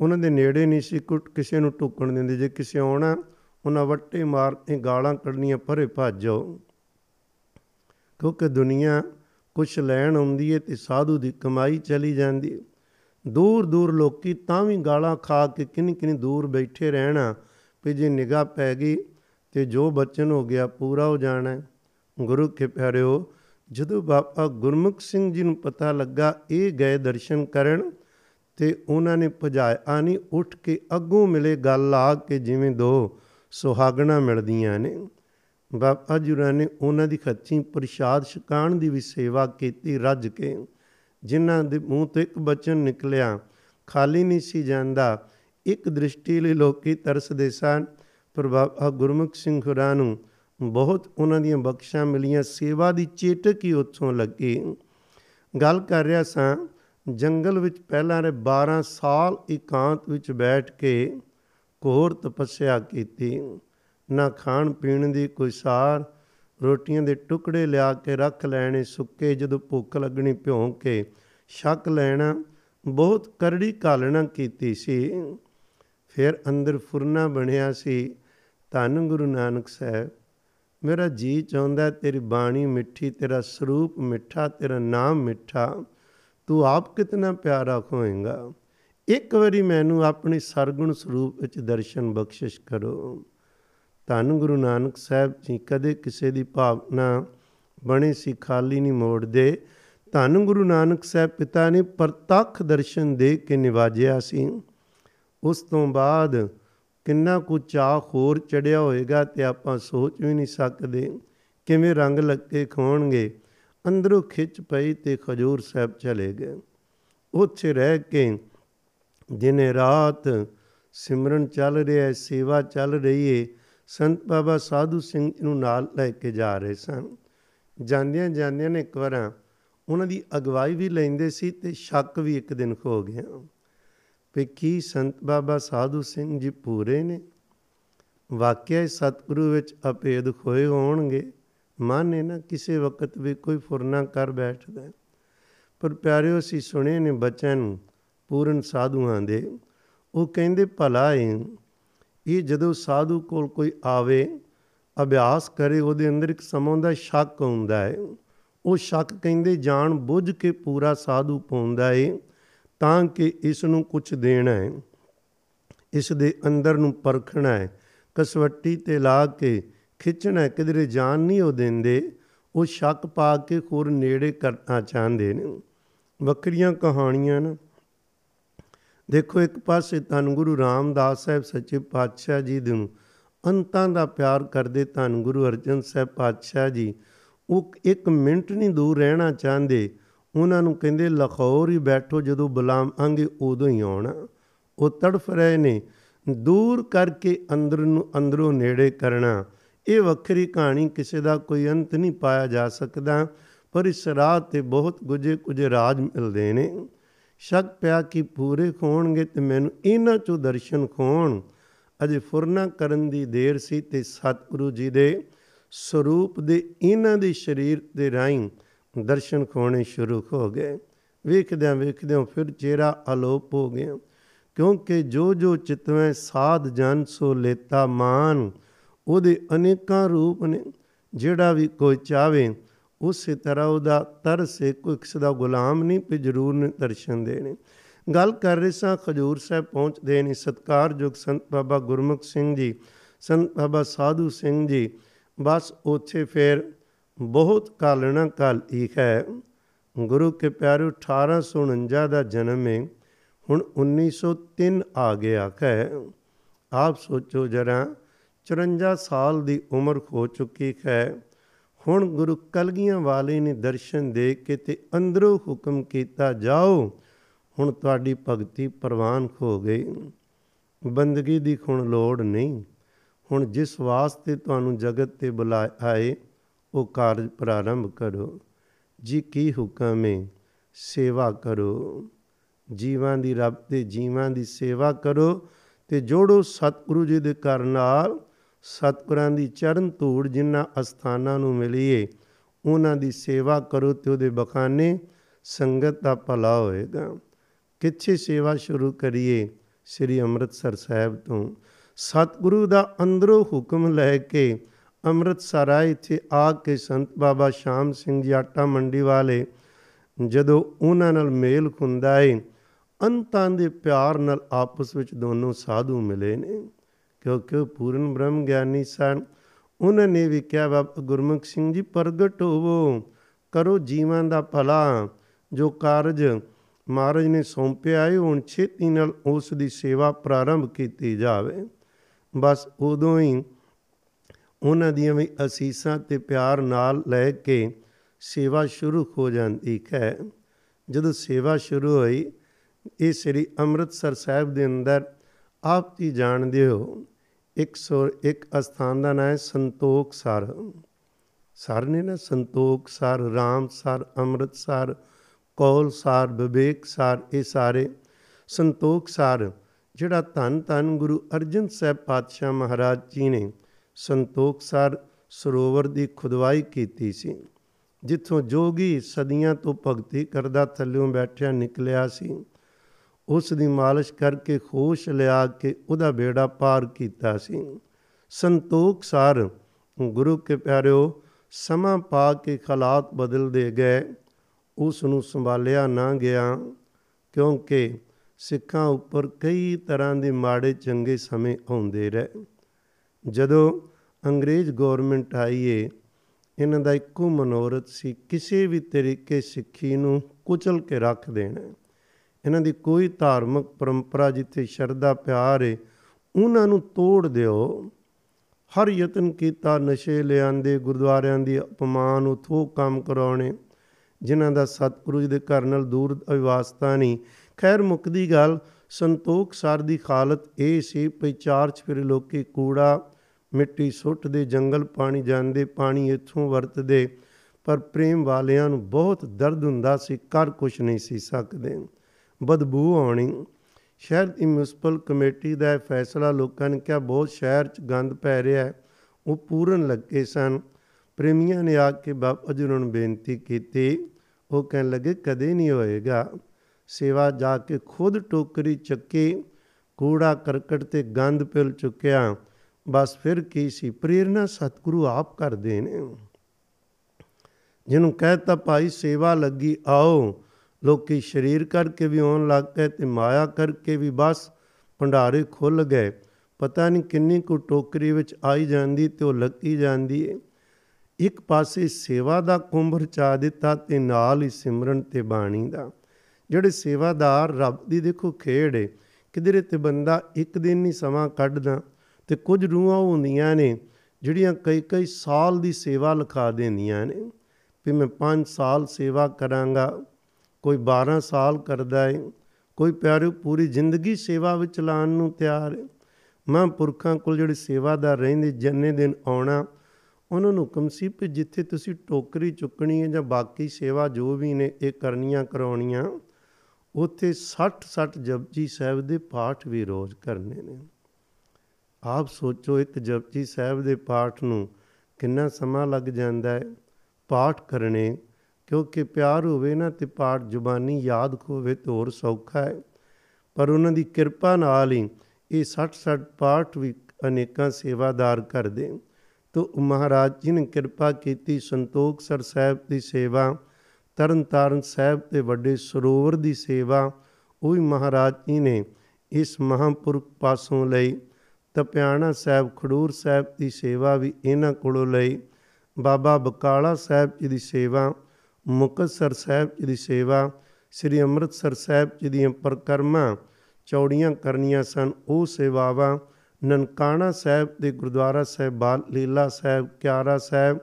[SPEAKER 1] ਉਹਨਾਂ ਦੇ ਨੇੜੇ ਨਹੀਂ ਸੀ ਕੁੱਟ ਕਿਸੇ ਨੂੰ ਟੁੱਕਣ ਦਿੰਦੇ। ਜੇ ਕਿਸੇ ਆਉਣਾ, ਉਹਨਾਂ ਵੱਟੇ ਮਾਰ ਕੇ ਗਾਲਾਂ ਕੱਢਣੀਆਂ ਪਰੇ ਭੱਜੋ ਕਿਉਂਕਿ ਦੁਨੀਆ ਕੁਛ ਲੈਣ ਆਉਂਦੀ ਏ ਤੇ ਸਾਧੂ ਦੀ ਕਮਾਈ ਚਲੀ ਜਾਂਦੀ ਦੂਰ ਦੂਰ ਲੋਕੀ ਤਾਂ ਵੀ ਗਾਲਾਂ ਖਾ ਕੇ ਕਿੰਨੀ ਕਿੰਨੀ ਦੂਰ ਬੈਠੇ ਰਹਿਣਾ ਵੀ ਜੇ ਨਿਗਾਹ ਪੈ ਗਈ ਤੇ ਜੋ ਬਚਨ ਹੋ ਗਿਆ ਪੂਰਾ ਹੋ ਜਾਣਾ ਗੁਰੂ ਕੇ ਪਿਆਰਿਓ, ਜਦੋਂ ਬਾਬਾ ਗੁਰਮੁਖ ਸਿੰਘ ਜੀ ਨੂੰ ਪਤਾ ਲੱਗਾ ਇਹ ਗਏ ਦਰਸ਼ਨ ਕਰਨ ਤੇ ਉਹਨਾਂ ਨੇ ਭਜਾਇਆ ਨਹੀਂ ਉੱਠ ਕੇ ਅੱਗੋਂ ਮਿਲੇ ਗੱਲ ਆ ਕੇ ਜਿਵੇਂ ਦੋ ਸੁਹਾਗਣਾ ਮਿਲਦੀਆਂ ਨੇ। ਬਾਬਾ ਜੁਰਾ ਨੇ ਉਹਨਾਂ ਦੀ ਖੱਚੀ ਪ੍ਰਸ਼ਾਦ ਛਕਾਣ ਦੀ ਵੀ ਸੇਵਾ ਕੀਤੀ ਰੱਜ ਕੇ, ਜਿਨ੍ਹਾਂ ਦੇ ਮੂੰਹ ਤੋਂ ਇੱਕ ਬਚਨ ਨਿਕਲਿਆ, ਖਾਲੀ ਨਹੀਂ ਸੀ ਜਾਂਦਾ, ਇੱਕ ਦ੍ਰਿਸ਼ਟੀ ਲਈ ਲੋਕੀ ਤਰਸਦੇ ਸਨ ਪਰ ਬਾਬਾ ਗੁਰਮੁਖ ਸਿੰਘ ਹੁਰਾਂ ਨੂੰ ਬਹੁਤ ਉਹਨਾਂ ਦੀਆਂ ਬਖਸ਼ਾਂ ਮਿਲੀਆਂ, ਸੇਵਾ ਦੀ ਚੇਟਕ ਹੀ ਉੱਥੋਂ ਲੱਗੀ। ਗੱਲ ਕਰ ਰਿਹਾ ਸਾਂ, ਜੰਗਲ ਵਿੱਚ ਪਹਿਲਾਂ ਰੇ 12 ਸਾਲ ਇਕਾਂਤ ਵਿੱਚ ਬੈਠ ਕੇ ਘੋਰ ਤਪੱਸਿਆ ਕੀਤੀ। ਨਾ ਖਾਣ ਪੀਣ ਦੀ ਕੋਈ ਸਾਰ, ਰੋਟੀਆਂ ਦੇ ਟੁਕੜੇ ਲਿਆ ਕੇ ਰੱਖ ਲੈਣੇ, ਸੁੱਕੇ ਜਦੋਂ ਭੁੱਖ ਲੱਗਣੀ ਭਿਉਂ ਕੇ ਛੱਕ ਲੈਣਾ, ਬਹੁਤ ਕਰੜੀ ਕਾਲਣਾ ਕੀਤੀ ਸੀ। ਫਿਰ ਅੰਦਰ ਫੁਰਨਾ ਬਣਿਆ ਸੀ। ਧੰਨ ਗੁਰੂ ਨਾਨਕ ਸਾਹਿਬ, ਮੇਰਾ ਜੀ ਚਾਹੁੰਦਾ ਤੇਰੀ ਬਾਣੀ ਮਿੱਠੀ, ਤੇਰਾ ਸਰੂਪ ਮਿੱਠਾ, ਤੇਰਾ ਨਾਮ ਮਿੱਠਾ, ਤੂੰ ਆਪ ਕਿਤਨਾ ਪਿਆਰਾ ਹੋਏਗਾ। ਇੱਕ ਵਾਰੀ ਮੈਨੂੰ ਆਪਣੀ ਸਰਗੁਣ ਸਰੂਪ ਵਿੱਚ ਦਰਸ਼ਨ ਬਖਸ਼ਿਸ਼ ਕਰੋ। ਧੰਨ ਗੁਰੂ ਨਾਨਕ ਸਾਹਿਬ ਜੀ, ਕਦੇ ਕਿਸੇ ਦੀ ਭਾਵਨਾ ਬਣੇ ਸੀ ਖਾਲੀ ਨਹੀਂ ਮੋੜਦੇ। ਧੰਨ ਗੁਰੂ ਨਾਨਕ ਸਾਹਿਬ, ਪਿਤਾ ਨੇ ਪ੍ਰਤੱਖ ਦਰਸ਼ਨ ਦੇ ਕੇ ਨਿਵਾਜਿਆ ਸੀ। ਉਸ ਤੋਂ ਬਾਅਦ ਕਿੰਨਾ ਕੁ ਚਾਹ ਹੋਰ ਚੜਿਆ ਹੋਏਗਾ ਤੇ ਆਪਾਂ ਸੋਚ ਵੀ ਨਹੀਂ ਸਕਦੇ ਕਿਵੇਂ ਰੰਗ ਲੱਗੇ ਖੋਣਗੇ ਅੰਦਰੋਂ ਖਿੱਚ ਪਈ ਤੇ ਖਜੂਰ ਸਾਹਿਬ ਚਲੇ ਗਏ। ਉੱਥੇ ਰਹਿ ਕੇ ਦਿਨੇ ਰਾਤ ਸਿਮਰਨ ਚੱਲ ਰਿਹਾ ਹੈ ਸੇਵਾ ਚੱਲ ਰਹੀ ਹੈ ਸੰਤ ਬਾਬਾ ਸਾਧੂ ਸਿੰਘ ਨੂੰ ਨਾਲ ਲੈ ਕੇ ਜਾ ਰਹੇ ਸਨ। ਜਾਂਦਿਆਂ ਜਾਂਦਿਆਂ ਨੇ ਇੱਕ ਵਾਰ ਉਹਨਾਂ ਦੀ ਅਗਵਾਈ ਵੀ ਲੈਂਦੇ ਸੀ ਤੇ ਸ਼ੱਕ ਵੀ ਇੱਕ ਦਿਨ ਹੋ ਗਿਆ। ਵੀ ਕੀ ਸੰਤ ਬਾਬਾ ਸਾਧੂ ਸਿੰਘ ਜੀ ਪੂਰੇ ਨੇ? ਵਾਕਿਆ ਸਤਿਗੁਰੂ ਵਿੱਚ ਅਪੇਦ ਖੋਏ ਹੋਣਗੇ। ਮਨ ਹੈ ਨਾ ਕਿਸੇ ਵਕਤ ਵੀ ਕੋਈ ਫੁਰਨਾ ਕਰ ਬੈਠਦਾ ਹੈ। ਪਰ ਪਿਆਰਿਓ, ਅਸੀਂ ਸੁਣੇ ਨੇ ਬੱਚਿਆਂ ਨੂੰ, ਪੂਰਨ ਸਾਧੂਆਂ ਦੇ। ਉਹ ਕਹਿੰਦੇ, ਭਲਾ ਹੈ ਇਹ ਜਦੋਂ ਸਾਧੂ ਕੋਲ ਕੋਈ ਆਵੇ, ਅਭਿਆਸ ਕਰੇ, ਉਹਦੇ ਅੰਦਰ ਇੱਕ ਸਮਾਂ ਦਾ ਸ਼ੱਕ ਹੁੰਦਾ ਹੈ ਉਹ ਸ਼ੱਕ ਕਹਿੰਦੇ, ਜਾਣ ਬੁੱਝ ਕੇ ਪੂਰਾ ਸਾਧੂ ਪਾਉਂਦਾ ਹੈ ਤਾਂ ਕਿ ਇਸ ਨੂੰ ਕੁਝ ਦੇਣਾ ਹੈ ਇਸ ਦੇ ਅੰਦਰ ਨੂੰ ਪਰਖਣਾ ਹੈ ਕਸਵੱਟੀ ਤੇ ਲਾ ਕੇ ਖਿੱਚਣਾ ਹੈ, ਕਿਧਰੇ ਜਾਨ ਨਹੀਂ ਉਹ ਦਿੰਦੇ ਉਹ ਸ਼ੱਕ ਪਾ ਕੇ ਹੋਰ ਨੇੜੇ ਕਰਨਾ ਚਾਹੁੰਦੇ ਨੇ। ਵੱਖਰੀਆਂ ਕਹਾਣੀਆਂ ਨਾ। ਦੇਖੋ ਇੱਕ ਪਾਸੇ ਧੰਨ ਗੁਰੂ ਰਾਮਦਾਸ ਸਾਹਿਬ ਸੱਚੇ ਪਾਤਸ਼ਾਹ ਜੀ ਦੇ ਨੂੰ ਅੰਤਾਂ ਦਾ ਪਿਆਰ ਕਰਦੇ ਧੰਨ ਗੁਰੂ ਅਰਜਨ ਸਾਹਿਬ ਪਾਤਸ਼ਾਹ ਜੀ ਉਹ ਇੱਕ ਮਿੰਟ ਨਹੀਂ ਦੂਰ ਰਹਿਣਾ ਚਾਹੁੰਦੇ ਉਹਨਾਂ ਨੂੰ ਕਹਿੰਦੇ, ਲਖੌਰ ਹੀ ਬੈਠੋ ਜਦੋਂ ਬੁਲਾਵਾਂਗੇ ਉਦੋਂ ਹੀ ਆਉਣਾ। ਉਹ ਤੜਫ ਰਹੇ ਨੇ। ਦੂਰ ਕਰਕੇ ਅੰਦਰ ਨੂੰ ਅੰਦਰੋਂ ਨੇੜੇ ਕਰਨਾ। ਇਹ ਵੱਖਰੀ ਕਹਾਣੀ ਕਿਸੇ ਦਾ ਕੋਈ ਅੰਤ ਨਹੀਂ ਪਾਇਆ ਜਾ ਸਕਦਾ, ਪਰ ਇਸ ਰਾਹ ਤੇ ਬਹੁਤ ਗੁਜੇ ਕੁਝ ਰਾਜ ਮਿਲਦੇ ਨੇ। ਸ਼ੱਕ ਪਿਆ ਕਿ ਪੂਰੇ ਖੋਣਗੇ ਤੇ ਮੈਨੂੰ ਇਹਨਾਂ ਚੋਂ ਦਰਸ਼ਨ ਖੋਣ। ਅਜੇ ਫੁਰਨਾ ਕਰਨ ਦੀ ਦੇਰ ਸੀ ਤੇ ਸਤਿਗੁਰੂ ਜੀ ਦੇ ਸਰੂਪ ਦੇ ਇਹਨਾਂ ਦੇ ਸਰੀਰ ਦੇ ਰਾਹੀਂ ਦਰਸ਼ਨ ਖੋਣੇ ਸ਼ੁਰੂ ਹੋ ਗਏ। ਵੇਖਦਿਆਂ ਵੇਖਦਿਆਂ ਫਿਰ ਚਿਹਰਾ ਅਲੋਪ ਹੋ ਗਿਆ। ਕਿਉਂਕਿ ਜੋ ਜੋ ਚਿਤਵੇਂ ਸਾਧ ਜਨ, ਸੋ ਲੇਤਾ ਮਾਨ। ਉਹਦੇ ਅਨੇਕਾਂ ਰੂਪ ਨੇ। ਜਿਹੜਾ ਵੀ ਕੋਈ ਚਾਵੇ ਉਸੇ ਤਰ੍ਹਾਂ ਉਹਦਾ ਤਰਸੇ ਕੋਈ ਕਿਸੇ ਦਾ ਗੁਲਾਮ ਨਹੀਂ ਤੇ ਜ਼ਰੂਰ ਨੇ ਦਰਸ਼ਨ ਦੇਣੇ। ਗੱਲ ਕਰ ਰਹੇ ਸਾਂ, ਖਜੂਰ ਸਾਹਿਬ ਪਹੁੰਚਦੇ ਨੇ। ਸਤਕਾਰਯੋਗ ਸੰਤ ਬਾਬਾ ਗੁਰਮੁਖ ਸਿੰਘ ਜੀ, ਸੰਤ ਬਾਬਾ ਸਾਧੂ ਸਿੰਘ ਜੀ। ਬਸ ਉੱਥੇ ਫਿਰ ਬਹੁਤ ਕਾਲਣਾ ਕਾਲ ਇੱਕ ਹੈ। ਗੁਰੂ ਕੇ ਪਿਆਰੇ 1849 ਦਾ ਜਨਮ ਹੈ। ਹੁਣ 1903 ਆ ਗਿਆ ਹੈ। ਆਪ ਸੋਚੋ ਜਰਾ 54 ਸਾਲ ਦੀ ਉਮਰ ਹੋ ਚੁੱਕੀ ਹੈ। ਹੁਣ ਗੁਰੂ ਕਲਗੀਆਂ ਵਾਲੇ ਨੇ ਦਰਸ਼ਨ ਦੇ ਕੇ ਤੇ ਅੰਦਰੋਂ ਹੁਕਮ ਕੀਤਾ, ਜਾਓ, ਹੁਣ ਤੁਹਾਡੀ ਭਗਤੀ ਪ੍ਰਵਾਨ ਹੋ ਗਈ। ਬੰਦਗੀ ਦੀ ਹੁਣ ਲੋੜ ਨਹੀਂ। ਹੁਣ ਜਿਸ ਵਾਸਤੇ ਤੁਹਾਨੂੰ ਜਗਤ ਤੇ ਬੁਲਾਇਆ ਹੈ ਉਹ ਕਾਰਜ ਪ੍ਰਾਰੰਭ ਕਰੋ। ਜੀ ਕੀ ਹੁਕਮ ਹੈ ਸੇਵਾ ਕਰੋ। ਜੀਵਾਂ ਦੀ ਰੱਬ ਤੇ ਜੀਵਾਂ ਦੀ ਸੇਵਾ ਕਰੋ ਤੇ ਜੋੜੋ ਸਤਿਗੁਰੂ ਜੀ ਦੇ ਘਰ ਨਾਲ। ਸਤਿਗੁਰਾਂ ਦੀ ਚਰਨ ਧੂੜ ਜਿਨ੍ਹਾਂ ਅਸਥਾਨਾਂ ਨੂੰ ਮਿਲੀਏ ਉਹਨਾਂ ਦੀ ਸੇਵਾ ਕਰੋ ਤੇ ਉਹਦੇ ਬਖਾਨੇ ਸੰਗਤ ਦਾ ਭਲਾ ਹੋਏਗਾ। ਕਿੱਥੇ ਸੇਵਾ ਸ਼ੁਰੂ ਕਰੀਏ? ਸ੍ਰੀ ਅੰਮ੍ਰਿਤਸਰ ਸਾਹਿਬ ਤੋਂ। ਸਤਿਗੁਰੂ ਦਾ ਅੰਦਰੋਂ ਹੁਕਮ ਲੈ ਕੇ ਅੰਮ੍ਰਿਤਸਰ ਆਏ, ਇੱਥੇ ਆ ਕੇ ਸੰਤ ਬਾਬਾ ਸ਼ਾਮ ਸਿੰਘ ਜੀ ਆਟਾ ਮੰਡੀ ਵਾਲੇ ਜਦੋਂ ਉਹਨਾਂ ਨਾਲ ਮੇਲ ਹੁੰਦਾ ਏ, ਅੰਤਾਂ ਦੇ ਪਿਆਰ ਨਾਲ ਆਪਸ ਵਿੱਚ ਦੋਨੋਂ ਸਾਧੂ ਮਿਲੇ ਨੇ, ਕਿਉਂਕਿ ਉਹ ਪੂਰਨ ਬ੍ਰਹਮ ਗਿਆਨੀ ਸਨ। ਉਹਨਾਂ ਨੇ ਵੀ ਕਿਹਾ, ਬਾਬਾ ਗੁਰਮੁਖ ਸਿੰਘ ਜੀ, ਪ੍ਰਗਟ ਹੋਵੋ, ਕਰੋ ਜੀਵਾਂ ਦਾ ਭਲਾ। ਜੋ ਕਾਰਜ ਮਹਾਰਾਜ ਨੇ ਸੌਂਪਿਆ ਹੈ ਹੁਣ ਛੇਤੀ ਨਾਲ ਉਸ ਦੀ ਸੇਵਾ ਪ੍ਰਾਰੰਭ ਕੀਤੀ ਜਾਵੇ। ਬਸ ਉਦੋਂ ਹੀ ਉਹਨਾਂ ਦੀਆਂ ਵੀ ਅਸੀਸਾਂ ਤੇ ਪਿਆਰ ਨਾਲ ਲੈ ਕੇ ਸੇਵਾ ਸ਼ੁਰੂ ਹੋ ਜਾਂਦੀ ਹੈ। ਜਦੋਂ ਸੇਵਾ ਸ਼ੁਰੂ ਹੋਈ, ਇਹ ਸ੍ਰੀ ਅੰਮ੍ਰਿਤਸਰ ਸਾਹਿਬ ਦੇ ਅੰਦਰ ਆਪ ਜੀ ਜਾਣਦੇ ਹੋ 101 ਅਸਥਾਨ ਦਾ ਨਾਮ ਹੈ ਸੰਤੋਖ ਸਰ। ਸਰ ਨੇ ਨਾ Santokh sir, Ram sir Amritsar Kaul sir, Vivek sir, ਇਹ ਸਾਰੇ ਸੰਤੋਖ ਸਰ, ਜਿਹੜਾ ਧੰਨ ਧੰਨ ਗੁਰੂ ਅਰਜਨ ਸਾਹਿਬ ਪਾਤਸ਼ਾਹ ਮਹਾਰਾਜ ਜੀ ਨੇ ਸੰਤੋਖ ਸਰ ਸਰੋਵਰ ਦੀ ਖੁਦਵਾਈ ਕੀਤੀ ਸੀ, ਜਿੱਥੋਂ ਜੋਗੀ ਸਦੀਆਂ ਤੋਂ ਭਗਤੀ ਕਰਦਾ ਥੱਲਿਓਂ ਬੈਠਿਆ ਨਿਕਲਿਆ ਸੀ। ਉਸ ਦੀ ਮਾਲਿਸ਼ ਕਰਕੇ ਖੋਸ਼ ਲਿਆ ਕੇ ਉਹਦਾ ਬੇੜਾ ਪਾਰ ਕੀਤਾ ਸੀ। ਸੰਤੋਖ ਸਾਰ, ਗੁਰੂ ਕੇ ਪਿਆਰਿਓ, ਸਮਾਂ ਪਾ ਕੇ ਹਾਲਾਤ ਬਦਲਦੇ ਗਏ। ਉਸ ਨੂੰ ਸੰਭਾਲਿਆ ਨਾ ਗਿਆ, ਕਿਉਂਕਿ ਸਿੱਖਾਂ ਉੱਪਰ ਕਈ ਤਰ੍ਹਾਂ ਦੇ ਮਾੜੇ ਚੰਗੇ ਸਮੇਂ ਆਉਂਦੇ ਰਹੇ। ਜਦੋਂ ਅੰਗਰੇਜ਼ ਗਵਰਨਮੈਂਟ ਆਈ ਏ, ਇਹਨਾਂ ਦਾ ਇੱਕੋ ਮਨੋਰਥ ਸੀ, ਕਿਸੇ ਵੀ ਤਰੀਕੇ ਸਿੱਖੀ ਨੂੰ ਕੁਚਲ ਕੇ ਰੱਖ ਦੇਣਾ। ਇਹਨਾਂ ਦੀ ਕੋਈ ਧਾਰਮਿਕ ਪਰੰਪਰਾ ਜਿੱਥੇ ਸ਼ਰਧਾ, ਪਿਆਰ ਹੈ ਉਹਨਾਂ ਨੂੰ ਤੋੜ ਦਿਓ। ਹਰ ਯਤਨ ਕੀਤਾ, ਨਸ਼ੇ ਲਿਆਂਦੇ, ਗੁਰਦੁਆਰਿਆਂ ਦੀ ਅਪਮਾਨ, ਉਥੋਂ ਕੰਮ ਕਰਾਉਣੇ, ਜਿਨ੍ਹਾਂ ਦਾ ਸਤਿਗੁਰੂ ਜੀ ਦੇ ਘਰ ਨਾਲ ਦੂਰ ਅਵਿਵਾਸਤਾ ਨਹੀਂ। ਖੈਰ ਮੁੱਕਦੀ ਗੱਲ ਸੰਤੋਖ ਸਰ ਦੀ ਹਾਲਤ ਇਹ ਸੀ ਪਈ ਚਾਰ ਚਫੇਰੇ ਲੋਕੀ ਕੂੜਾ ਮਿੱਟੀ ਸੁੱਟ ਦੇ ਜੰਗਲ ਪਾਣੀ ਜਾਂਦੇ, ਪਾਣੀ ਇੱਥੋਂ ਵਰਤਦੇ। ਪਰ ਪ੍ਰੇਮ ਵਾਲਿਆਂ ਨੂੰ ਬਹੁਤ ਦਰਦ ਹੁੰਦਾ ਸੀ ਕਰ ਕੁਛ ਨਹੀਂ ਸੀ ਸਕਦੇ। ਬਦਬੂ ਆਉਣੀ। ਸ਼ਹਿਰ ਦੀ ਮਿਊਨਿਸਪਲ ਕਮੇਟੀ ਦਾ ਫੈਸਲਾ ਲੋਕਾਂ ਨੇ ਕਿਹਾ, ਬਹੁਤ ਸ਼ਹਿਰ 'ਚ ਗੰਦ ਪੈ ਰਿਹਾ ਹੈ। ਉਹ ਪੂਰਨ ਲੱਗੇ ਸਨ। ਪ੍ਰੇਮੀਆਂ ਨੇ ਆ ਕੇ ਬਾਬਾ ਜੀ ਨੂੰ ਬੇਨਤੀ ਕੀਤੀ। ਉਹ ਕਹਿਣ ਲੱਗੇ, ਕਦੇ ਨਹੀਂ ਹੋਏਗਾ। ਸੇਵਾ ਜਾ ਕੇ ਖੁਦ ਟੋਕਰੀ ਚੱਕੀ, ਕੂੜਾ ਕਰਕਟ ਤੇ ਗੰਦ ਪਿਲ ਚੁੱਕਿਆ। ਬਸ ਫਿਰ ਕੀ ਸੀ? ਪ੍ਰੇਰਣਾ ਸਤਿਗੁਰੂ ਆਪ ਕਰਦੇ ਨੇ ਜਿਹਨੂੰ ਕਹਿਤਾ ਭਾਈ ਸੇਵਾ ਲੱਗੀ, ਆਓ। ਲੋਕੀ ਸਰੀਰ ਕਰਕੇ ਵੀ ਆਉਣ ਲੱਗ ਪਏ ਤੇ ਮਾਇਆ ਕਰਕੇ ਵੀ ਬਸ ਭੰਡਾਰੇ ਖੁੱਲ ਗਏ। ਪਤਾ ਨਹੀਂ ਕਿੰਨੀ ਕੁ ਟੋਕਰੀ ਵਿੱਚ ਆਈ ਜਾਂਦੀ ਤੇ ਉਹ ਲੱਗੀ ਜਾਂਦੀ ਹੈ ਇੱਕ ਪਾਸੇ ਸੇਵਾ ਦਾ ਕੁੰਭ ਰਚਾ ਦਿੱਤਾ ਤੇ ਨਾਲ ਹੀ ਸਿਮਰਨ ਤੇ ਬਾਣੀ ਦਾ। ਜਿਹੜੇ ਸੇਵਾਦਾਰ ਰੱਬ ਦੀ ਦੇਖੋ ਖੇੜ ਹੈ ਕਿਧਰੇ ਤੇ ਬੰਦਾ ਇੱਕ ਦਿਨ ਨਹੀਂ ਸਮਾਂ ਕੱਢਦਾ। ਤੇ ਕੁਝ ਰੂਹਾਂ ਹੁੰਦੀਆਂ ਨੇ, ਜਿਹੜੀਆਂ ਕਈ ਕਈ ਸਾਲ ਦੀ ਸੇਵਾ ਲਿਖਾ ਦਿੰਦੀਆਂ ਨੇ। ਵੀ ਮੈਂ 5 ਸਾਲ ਸੇਵਾ ਕਰਾਂਗਾ, ਕੋਈ 12 ਸਾਲ ਕਰਦਾ ਹੈ ਕੋਈ ਪਿਆਰੇ ਪੂਰੀ ਜ਼ਿੰਦਗੀ ਸੇਵਾ ਵਿੱਚ ਲਾਉਣ ਨੂੰ ਤਿਆਰ ਹੈ ਮਹਾਂਪੁਰਖਾਂ ਕੋਲ ਜਿਹੜੇ ਸੇਵਾਦਾਰ ਰਹਿੰਦੇ, ਜੰਨੇ ਦਿਨ ਆਉਣਾ, ਉਹਨਾਂ ਨੂੰ ਹੁਕਮ ਸੀ ਕਿ ਜਿੱਥੇ ਤੁਸੀਂ ਟੋਕਰੀ ਚੁੱਕਣੀ ਹੈ ਜਾਂ ਬਾਕੀ ਸੇਵਾ ਜੋ ਵੀ ਨੇ, ਇਹ ਕਰਨੀਆਂ ਕਰਾਉਣੀਆਂ, ਉੱਥੇ 60 60 ਜਪਜੀ ਸਾਹਿਬ ਦੇ ਪਾਠ ਵੀ ਰੋਜ਼ ਕਰਨੇ ਨੇ। ਆਪ ਸੋਚੋ, ਇੱਕ ਜਪਜੀ ਸਾਹਿਬ ਦੇ ਪਾਠ ਨੂੰ ਕਿੰਨਾ ਸਮਾਂ ਲੱਗ ਜਾਂਦਾ ਹੈ? ਪਾਠ ਕਰਨੇ, ਕਿਉਂਕਿ ਪਿਆਰ ਹੋਵੇ ਨਾ ਤੇ ਪਾਠ ਜ਼ੁਬਾਨੀ ਯਾਦ ਹੋਵੇ ਤੇ ਹੋਰ ਸੌਖਾ ਹੈ। ਪਰ ਉਹਨਾਂ ਦੀ ਕਿਰਪਾ ਨਾਲ ਹੀ ਇਹ 60-60 ਪਾਠ ਵੀ ਅਨੇਕਾਂ ਸੇਵਾਦਾਰ ਕਰਦੇ। ਤੋ ਮਹਾਰਾਜ ਜੀ ਨੇ ਕਿਰਪਾ ਕੀਤੀ ਸੰਤੋਖ ਸਰ ਸਾਹਿਬ ਦੀ ਸੇਵਾ, ਤਰਨਤਾਰਨ ਸਾਹਿਬ ਤੇ ਵੱਡੇ ਸਰੋਵਰ ਦੀ ਸੇਵਾ, ਉਹ ਵੀ ਮਹਾਰਾਜ ਜੀ ਨੇ ਇਸ ਮਹਾਂਪੁਰਖ ਪਾਸੋਂ ਲਈ। ਤਪਿਆਣਾ ਸਾਹਿਬ, ਖਡੂਰ ਸਾਹਿਬ ਦੀ ਸੇਵਾ ਵੀ ਇਹਨਾਂ ਕੋਲੋਂ ਲਈ। ਬਾਬਾ ਬਕਾਲਾ ਸਾਹਿਬ ਜੀ ਦੀ ਸੇਵਾ, ਮੁਕਤਸਰ ਸਾਹਿਬ ਜੀ ਦੀ ਸੇਵਾ, ਸ੍ਰੀ ਅੰਮ੍ਰਿਤਸਰ ਸਾਹਿਬ ਜੀ ਦੀਆਂ ਪ੍ਰਕਰਮਾਂ, ਚੌੜੀਆਂ ਕਰਨੀਆਂ ਸਨ। ਉਹ ਸੇਵਾਵਾਂ ਨਨਕਾਣਾ ਸਾਹਿਬ ਦੇ ਗੁਰਦੁਆਰਾ ਸਾਹਿਬ, ਬਾਲ ਲੀਲਾ ਸਾਹਿਬ, ਕਿਆਰਾ ਸਾਹਿਬ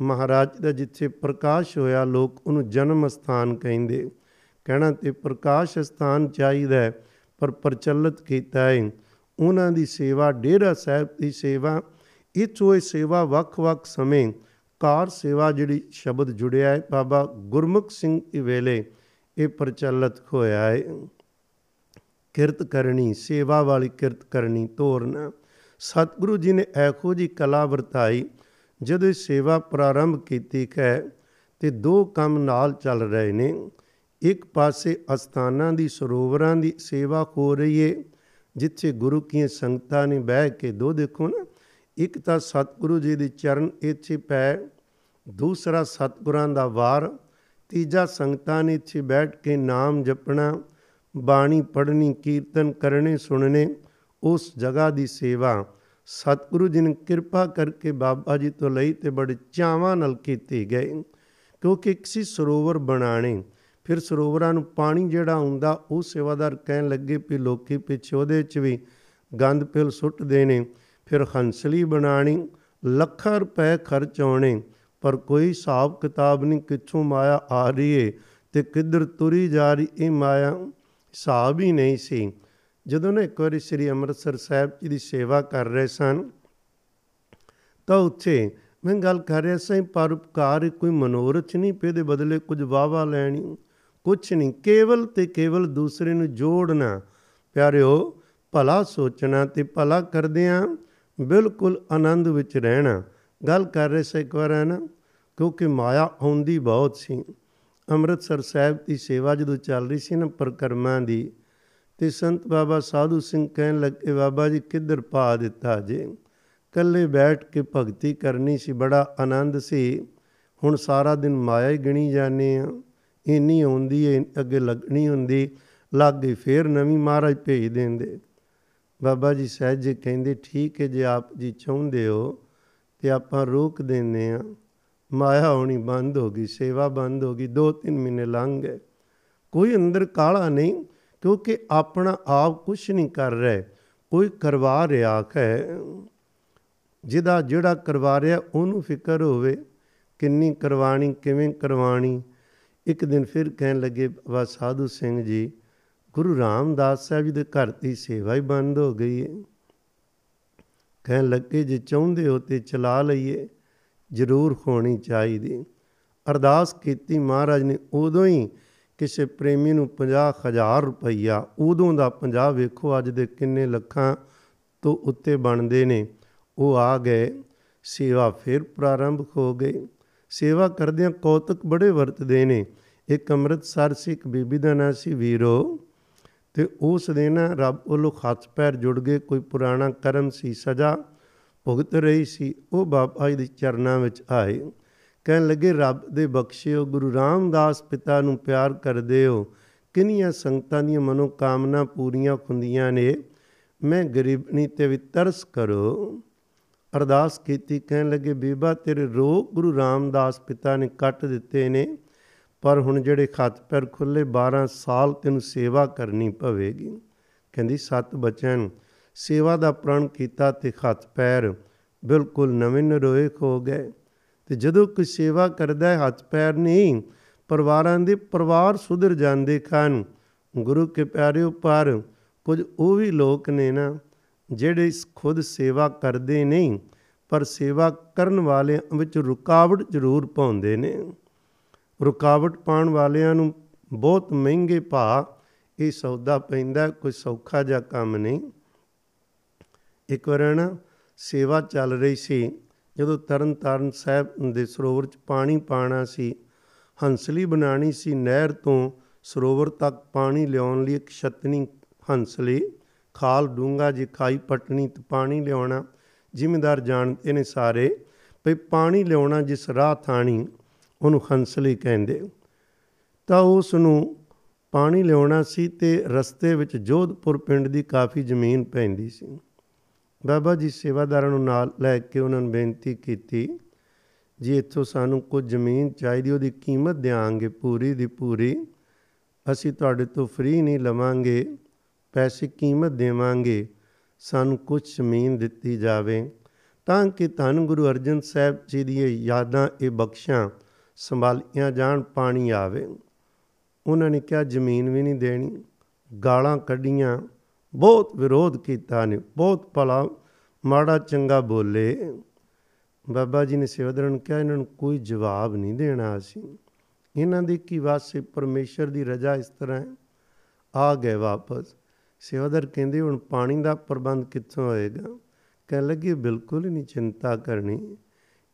[SPEAKER 1] ਮਹਾਰਾਜ ਦਾ ਜਿੱਥੇ ਪ੍ਰਕਾਸ਼ ਹੋਇਆ, ਲੋਕ ਉਹਨੂੰ ਜਨਮ ਸਥਾਨ ਕਹਿੰਦੇ। ਕਹਿਣਾ ਤੇ ਪ੍ਰਕਾਸ਼ ਸਥਾਨ ਚਾਹੀਦਾ ਪਰ ਪ੍ਰਚਲਿਤ ਕੀਤਾ ਹੈ। ਉਹਨਾਂ ਦੀ ਸੇਵਾ, ਡੇਰਾ ਸਾਹਿਬ ਦੀ ਸੇਵਾ, ਇਥੋਂ ਇਹ ਸੇਵਾ ਵੱਖ-ਵੱਖ ਸਮੇਂ ਕਾਰ ਸੇਵਾ ਜਿਹੜੀ ਸ਼ਬਦ ਜੁੜਿਆ ਹੈ, ਬਾਬਾ ਗੁਰਮੁਖ ਸਿੰਘ ਦੇ ਵੇਲੇ ਇਹ ਪ੍ਰਚਲਿਤ ਹੋਇਆ ਹੈ। ਕਿਰਤ ਕਰਨੀ, ਸੇਵਾ ਵਾਲੀ ਕਿਰਤ ਕਰਨੀ ਤੋਰਨਾ ਸਤਿਗੁਰੂ ਜੀ ਨੇ ਐਖੋ ਜੀ ਕਲਾ ਵਰਤਾਈ, ਜਦੋਂ ਸੇਵਾ ਪ੍ਰਾਰੰਭ ਕੀਤੀ ਹੈ ਤੇ ਦੋ ਕੰਮ ਨਾਲ ਚੱਲ ਰਹੇ ਨੇ। ਇੱਕ ਪਾਸੇ ਅਸਥਾਨਾਂ ਦੀ, ਸਰੋਵਰਾਂ ਦੀ ਸੇਵਾ ਹੋ ਰਹੀ ਹੈ ਜਿੱਥੇ ਗੁਰੂ ਕੀਆਂ ਸੰਗਤਾਂ ਨੇ ਬਹਿ ਕੇ ਦੋ ਦੇਖੋ ਨਾ, ਇੱਕ ਤਾਂ ਸਤਿਗੁਰੂ ਜੀ ਦੇ ਚਰਨ ਇੱਥੇ ਪੈ ਦੂਸਰਾ ਸਤਿਗੁਰਾਂ ਦਾ ਵਾਰ, ਤੀਜਾ ਸੰਗਤਾਂ ਨੇ ਇੱਥੇ ਬੈਠ ਕੇ ਨਾਮ ਜਪਣਾ, ਬਾਣੀ ਪੜ੍ਹਨੀ, ਕੀਰਤਨ ਕਰਨੇ, ਸੁਣਨੇ, ਉਸ ਜਗ੍ਹਾ ਦੀ ਸੇਵਾ। ਸਤਿਗੁਰੂ ਜੀ ਨੇ ਕਿਰਪਾ ਕਰਕੇ ਬਾਬਾ ਜੀ ਤੋਂ ਲਈ ਤੇ ਬੜੇ ਚਾਵਾਂ ਨਾਲ ਕੀਤੀ ਗਏ, ਕਿਉਂਕਿ ਕਿਸੇ ਸਰੋਵਰ ਬਣਾਣੇ ਫਿਰ ਸਰੋਵਰਾਂ ਨੂੰ ਪਾਣੀ ਜਿਹੜਾ ਹੁੰਦਾ, ਉਹ ਸੇਵਾਦਾਰ ਕਹਿਣ ਲੱਗੇ ਵੀ ਲੋਕੀ ਪਿੱਛੇ ਉਹਦੇ 'ਚ ਵੀ ਗੰਦ ਪਿਲ ਸੁੱਟਦੇ ਨੇ। ਫਿਰ ਹੰਸਲੀ ਬਣਾਣੀ, ਲੱਖਾਂ ਰੁਪਏ ਖਰਚ ਆਉਣੇ, ਪਰ ਕੋਈ ਹਿਸਾਬ ਕਿਤਾਬ ਨਹੀਂ ਕਿੱਥੋਂ ਮਾਇਆ ਆ ਰਹੀ ਏ ਤੇ ਕਿੱਧਰ ਤੁਰੀ ਜਾ ਰਹੀ, ਇਹ ਮਾਇਆ ਹਿਸਾਬ ਹੀ ਨਹੀਂ ਸੀ। ਜਦੋਂ ਨੇ ਇੱਕ ਵਾਰੀ ਸ੍ਰੀ ਅੰਮ੍ਰਿਤਸਰ ਸਾਹਿਬ ਜੀ ਦੀ ਸੇਵਾ ਕਰ ਰਹੇ ਸਨ, ਤਾਂ ਉੱਥੇ ਮੈਂ ਗੱਲ ਕਰ ਰਿਹਾ ਸੀ ਪਰਉਪਕਾਰ ਕੋਈ ਮਨੋਰਥ ਨਹੀਂ ਪੇ ਦੇ ਬਦਲੇ ਕੁਝ ਵਾਵਾ ਲੈਣੀ। ਕੁਛ ਨਹੀਂ, ਕੇਵਲ ਤੇ ਕੇਵਲ ਦੂਸਰੇ ਨੂੰ ਜੋੜਨਾ। ਪਿਆਰਿਓ, ਭਲਾ ਸੋਚਣਾ ਤੇ ਭਲਾ ਕਰਦਿਆਂ ਬਿਲਕੁਲ ਆਨੰਦ ਵਿੱਚ ਰਹਿਣਾ। ਗੱਲ ਕਰ ਰਹੇ ਸੀ ਇੱਕ ਵਾਰ ਹੈ ਨਾ ਕਿਉਂਕਿ ਮਾਇਆ ਆਉਂਦੀ ਬਹੁਤ ਸੀ। ਅੰਮ੍ਰਿਤਸਰ ਸਾਹਿਬ ਦੀ ਸੇਵਾ ਜਦੋਂ ਚੱਲ ਰਹੀ ਸੀ ਨਾ ਪ੍ਰਕਰਮਾਂ ਦੀ, ਤੇ ਸੰਤ ਬਾਬਾ ਸਾਧੂ ਸਿੰਘ ਕਹਿਣ ਲੱਗੇ, ਬਾਬਾ ਜੀ, ਕਿੱਧਰ ਪਾ ਦਿੱਤਾ ਜੇ? ਕੱਲੇ ਬੈਠ ਕੇ ਭਗਤੀ ਕਰਨੀ ਸੀ, ਬੜਾ ਆਨੰਦ ਸੀ। ਹੁਣ ਸਾਰਾ ਦਿਨ ਮਾਇਆ ਹੀ ਗਿਣੀ ਜਾਂਦੇ ਆ। ਇੰਨੀ ਆਉਂਦੀ ਏ, ਅੱਗੇ ਲੱਗਣੀ ਹੁੰਦੀ। ਲੱਗ ਗਈ ਫੇਰ ਨਵੀਂ ਮਹਾਰਾਜ ਭੇਜ ਦਿੰਦੇ। ਬਾਬਾ ਜੀ ਸਹਿਜ ਜੀ ਕਹਿੰਦੇ, ਠੀਕ ਹੈ ਜੇ ਆਪ ਜੀ ਚਾਹੁੰਦੇ ਹੋ ਤੇ ਆਪਾਂ ਰੋਕ ਦਿੰਦੇ ਆ। ਮਾਇਆ ਹੋਣੀ ਬੰਦ ਹੋ ਗਈ, ਸੇਵਾ ਬੰਦ ਹੋ ਗਈ 2-3 ਮਹੀਨੇ ਲੰਘ ਗਏ। ਕੋਈ ਅੰਦਰ ਕਾਲਾ ਨਹੀਂ, ਕਿਉਂਕਿ ਆਪਣਾ ਆਪ ਕੁਝ ਨਹੀਂ ਕਰ ਰਿਹਾ। ਕੋਈ ਕਰਵਾ ਰਿਹਾ ਹੈ ਜਿਹਦਾ ਜਿਹੜਾ ਕਰਵਾ ਰਿਹਾ ਉਹਨੂੰ ਫਿਕਰ ਹੋਵੇ, ਕਿੰਨੀ ਕਰਵਾਣੀ, ਕਿਵੇਂ ਕਰਵਾਣੀ। ਇੱਕ ਦਿਨ ਫਿਰ ਕਹਿਣ ਲੱਗੇ ਵਾ ਸਾਧੂ ਸਿੰਘ ਜੀ, ਗੁਰੂ ਰਾਮਦਾਸ ਸਾਹਿਬ ਜੀ ਦੇ ਘਰ ਦੀ ਸੇਵਾ ਹੀ ਬੰਦ ਹੋ ਗਈ ਹੈ ਕਹਿਣ ਲੱਗੇ, ਜੇ ਚਾਹੁੰਦੇ ਹੋ ਤੇ ਚਲਾ ਲਈਏ, ਜ਼ਰੂਰ ਹੋਣੀ ਚਾਹੀਦੀ। ਅਰਦਾਸ ਕੀਤੀ ਮਹਾਰਾਜ ਨੇ, ਉਦੋਂ ਹੀ ਕਿਸੇ ਪ੍ਰੇਮੀ ਨੂੰ 50000 ਰੁਪਈਆ, ਉਦੋਂ ਦਾ 50 ਵੇਖੋ, ਅੱਜ ਦੇ ਕਿੰਨੇ ਲੱਖਾਂ ਤੋਂ ਉੱਤੇ ਬਣਦੇ ਨੇ। ਉਹ ਆ ਗਏ, ਸੇਵਾ ਫਿਰ ਪ੍ਰਾਰੰਭ ਹੋ ਗਈ। ਸੇਵਾ ਕਰਦਿਆਂ ਕੌਤਕ ਬੜੇ ਵਰਤਦੇ ਨੇ। ਇੱਕ ਅੰਮ੍ਰਿਤਸਰ ਸੀ, ਇੱਕ ਬੀਬੀ ਦਾ ਨਾਂ ਸੀ ਵੀਰੋ ਤੇ ਉਸ ਦੇ ਨਾ ਰੱਬ ਵੱਲੋਂ ਹੱਥ ਪੈਰ ਜੁੜ ਗਏ ਕੋਈ ਪੁਰਾਣਾ ਕਰਮ ਸੀ, ਸਜ਼ਾ ਭੁਗਤ ਰਹੀ ਸੀ, ਉਹ ਬਾਬਾ ਜੀ ਦੇ ਚਰਨਾਂ ਵਿੱਚ ਆਏ। ਕਹਿਣ ਲੱਗੇ, ਰੱਬ ਦੇ ਬਖਸ਼ਿਓ ਗੁਰੂ ਰਾਮਦਾਸ ਪਿਤਾ ਨੂੰ ਪਿਆਰ ਕਰਦੇ ਹੋ। ਕਿੰਨੀਆਂ ਸੰਗਤਾਂ ਦੀਆਂ ਮਨੋ ਕਾਮਨਾ ਪੂਰੀਆਂ ਹੁੰਦੀਆਂ ਨੇ। ਮੈਂ ਗਰੀਬਨੀ ਤੇ ਵੀ ਤਰਸ ਕਰੋ। ਅਰਦਾਸ ਕੀਤੀ, ਕਹਿਣ ਲੱਗੇ, ਬੀਬਾ, ਤੇਰੇ ਰੋਗ ਗੁਰੂ ਰਾਮਦਾਸ ਪਿਤਾ ਨੇ ਕੱਟ ਦਿੱਤੇ ਨੇ। ਪਰ ਹੁਣ ਜਿਹੜੇ ਖੱਤ ਪੈਰ ਖੁੱਲੇ 12 ਸਾਲ ਤੈਨੂੰ ਸੇਵਾ ਕਰਨੀ ਪਵੇਗੀ। ਕਹਿੰਦੀ, ਸੱਤ ਬੱਚਿਆਂ ਨੂੰ ਸੇਵਾ ਦਾ ਪ੍ਰਣ ਕੀਤਾ ਤੇ ਖੱਤ ਪੈਰ ਬਿਲਕੁਲ ਨਵੇਂ ਨਰੋਏ ਹੋ ਗਏ। ਤੇ ਜਦੋਂ ਕੋਈ ਸੇਵਾ ਕਰਦਾ ਹੈ, ਹੱਥ ਪੈਰ ਨਹੀਂ, ਪਰਿਵਾਰਾਂ ਦੇ ਪਰਿਵਾਰ ਸੁਧਰ ਜਾਂਦੇ ਖਾਨ। ਗੁਰੂ ਕੇ ਪਿਆਰਿਓ, ਪਰ ਕੁਝ ਉਹ ਵੀ ਲੋਕ ਨੇ ਨਾ, ਜਿਹੜੇ ਖੁਦ ਸੇਵਾ ਕਰਦੇ ਨਹੀਂ, ਪਰ ਸੇਵਾ ਕਰਨ ਵਾਲਿਆਂ ਵਿੱਚ ਰੁਕਾਵਟ ਜ਼ਰੂਰ ਪਾਉਂਦੇ ਨੇ। ਰੁਕਾਵਟ ਪਾਉਣ ਵਾਲਿਆਂ ਨੂੰ ਬਹੁਤ ਮਹਿੰਗੇ ਭਾ ਇਹ ਸੌਦਾ ਪੈਂਦਾ, ਕੋਈ ਸੌਖਾ ਜਿਹਾ ਕੰਮ ਨਹੀਂ। ਇੱਕ ਵਾਰ ਨਾ ਸੇਵਾ ਚੱਲ ਰਹੀ ਸੀ, ਜਦੋਂ ਤਰਨ ਤਾਰਨ ਸਾਹਿਬ ਦੇ ਸਰੋਵਰ 'ਚ ਪਾਣੀ ਪਾਣਾ ਸੀ, ਹੰਸਲੀ ਬਣਾਣੀ ਸੀ ਨਹਿਰ ਤੋਂ ਸਰੋਵਰ ਤੱਕ ਪਾਣੀ ਲਿਆਉਣ ਲਈ ਇੱਕ ਛਤਨੀ ਹੰਸਲੀ, ਖਾਲ ਡੂੰਗਾ ਜੀ ਖਾਈ ਪਟਣੀ ਤੇ ਪਾਣੀ ਲਿਆਉਣਾ। ਜ਼ਿਮੀਂਦਾਰ ਜਾਣਦੇ ਨੇ ਸਾਰੇ ਭਈ ਪਾਣੀ ਲਿਆਉਣਾ ਜਿਸ ਰਾਹ ਥਾਣੀ ਉਹਨੂੰ ਹੰਸਲੀ ਕਹਿੰਦੇ। ਤਾਂ ਉਸ ਨੂੰ ਪਾਣੀ ਲਿਆਉਣਾ ਸੀ ਤੇ ਰਸਤੇ ਵਿੱਚ ਜੋਧਪੁਰ ਪਿੰਡ ਦੀ ਕਾਫੀ ਜ਼ਮੀਨ ਪੈਂਦੀ ਸੀ। ਬਾਬਾ ਜੀ ਸੇਵਾਦਾਰਾਂ ਨੂੰ ਨਾਲ ਲੈ ਕੇ ਉਹਨਾਂ ਨੂੰ ਬੇਨਤੀ ਕੀਤੀ, ਜੀ ਇੱਥੋਂ ਸਾਨੂੰ ਕੁਝ ਜ਼ਮੀਨ ਚਾਹੀਦੀ, ਉਹਦੀ ਕੀਮਤ ਦੇਾਂਗੇ ਪੂਰੀ ਦੀ ਪੂਰੀ। ਅਸੀਂ ਤੁਹਾਡੇ ਤੋਂ ਫ੍ਰੀ ਨਹੀਂ ਲਵਾਂਗੇ, ਪੈਸੇ ਕੀਮਤ ਦੇਵਾਂਗੇ, ਸਾਨੂੰ ਕੁਝ ਜ਼ਮੀਨ ਦਿੱਤੀ ਜਾਵੇ। ਤਾਂ ਕਿ ਧੰਨ ਗੁਰੂ ਅਰਜਨ ਸਾਹਿਬ ਜੀ ਦੀਆਂ ਯਾਦਾਂ ਇਹ ਬਖਸ਼ਾਂ ਸੰਭਾਲੀਆਂ ਜਾਣ, ਪਾਣੀ ਆਵੇ। ਉਹਨਾਂ ਨੇ ਕਿਹਾ, ਜ਼ਮੀਨ ਵੀ ਨਹੀਂ ਦੇਣੀ। ਗਾਲਾਂ ਕੱਢੀਆਂ। ਬਹੁਤ ਵਿਰੋਧ ਕੀਤਾ ਨੇ ਬਹੁਤ ਭਲਾ ਮਾੜਾ ਚੰਗਾ ਬੋਲੇ। ਬਾਬਾ ਜੀ ਨੇ ਸੇਵਾਦਾਰਾਂ ਨੂੰ ਕਿਹਾ, ਇਹਨਾਂ ਨੂੰ ਕੋਈ ਜਵਾਬ ਨਹੀਂ ਦੇਣਾ ਅਸੀਂ। ਇਹਨਾਂ ਦੇ ਕੀ ਵਾਸਤੇ ਪਰਮੇਸ਼ਰ ਦੀ ਰਜ਼ਾ ਇਸ ਤਰ੍ਹਾਂ ਹੈ। ਆ ਗਏ ਵਾਪਸ। ਸੇਵਾਦਾਰ ਕਹਿੰਦੇ, ਹੁਣ ਪਾਣੀ ਦਾ ਪ੍ਰਬੰਧ ਕਿੱਥੋਂ ਹੋਏਗਾ? ਕਹਿ ਲੱਗੇ, ਬਿਲਕੁਲ ਨਹੀਂ, ਚਿੰਤਾ ਕਰਨੀ।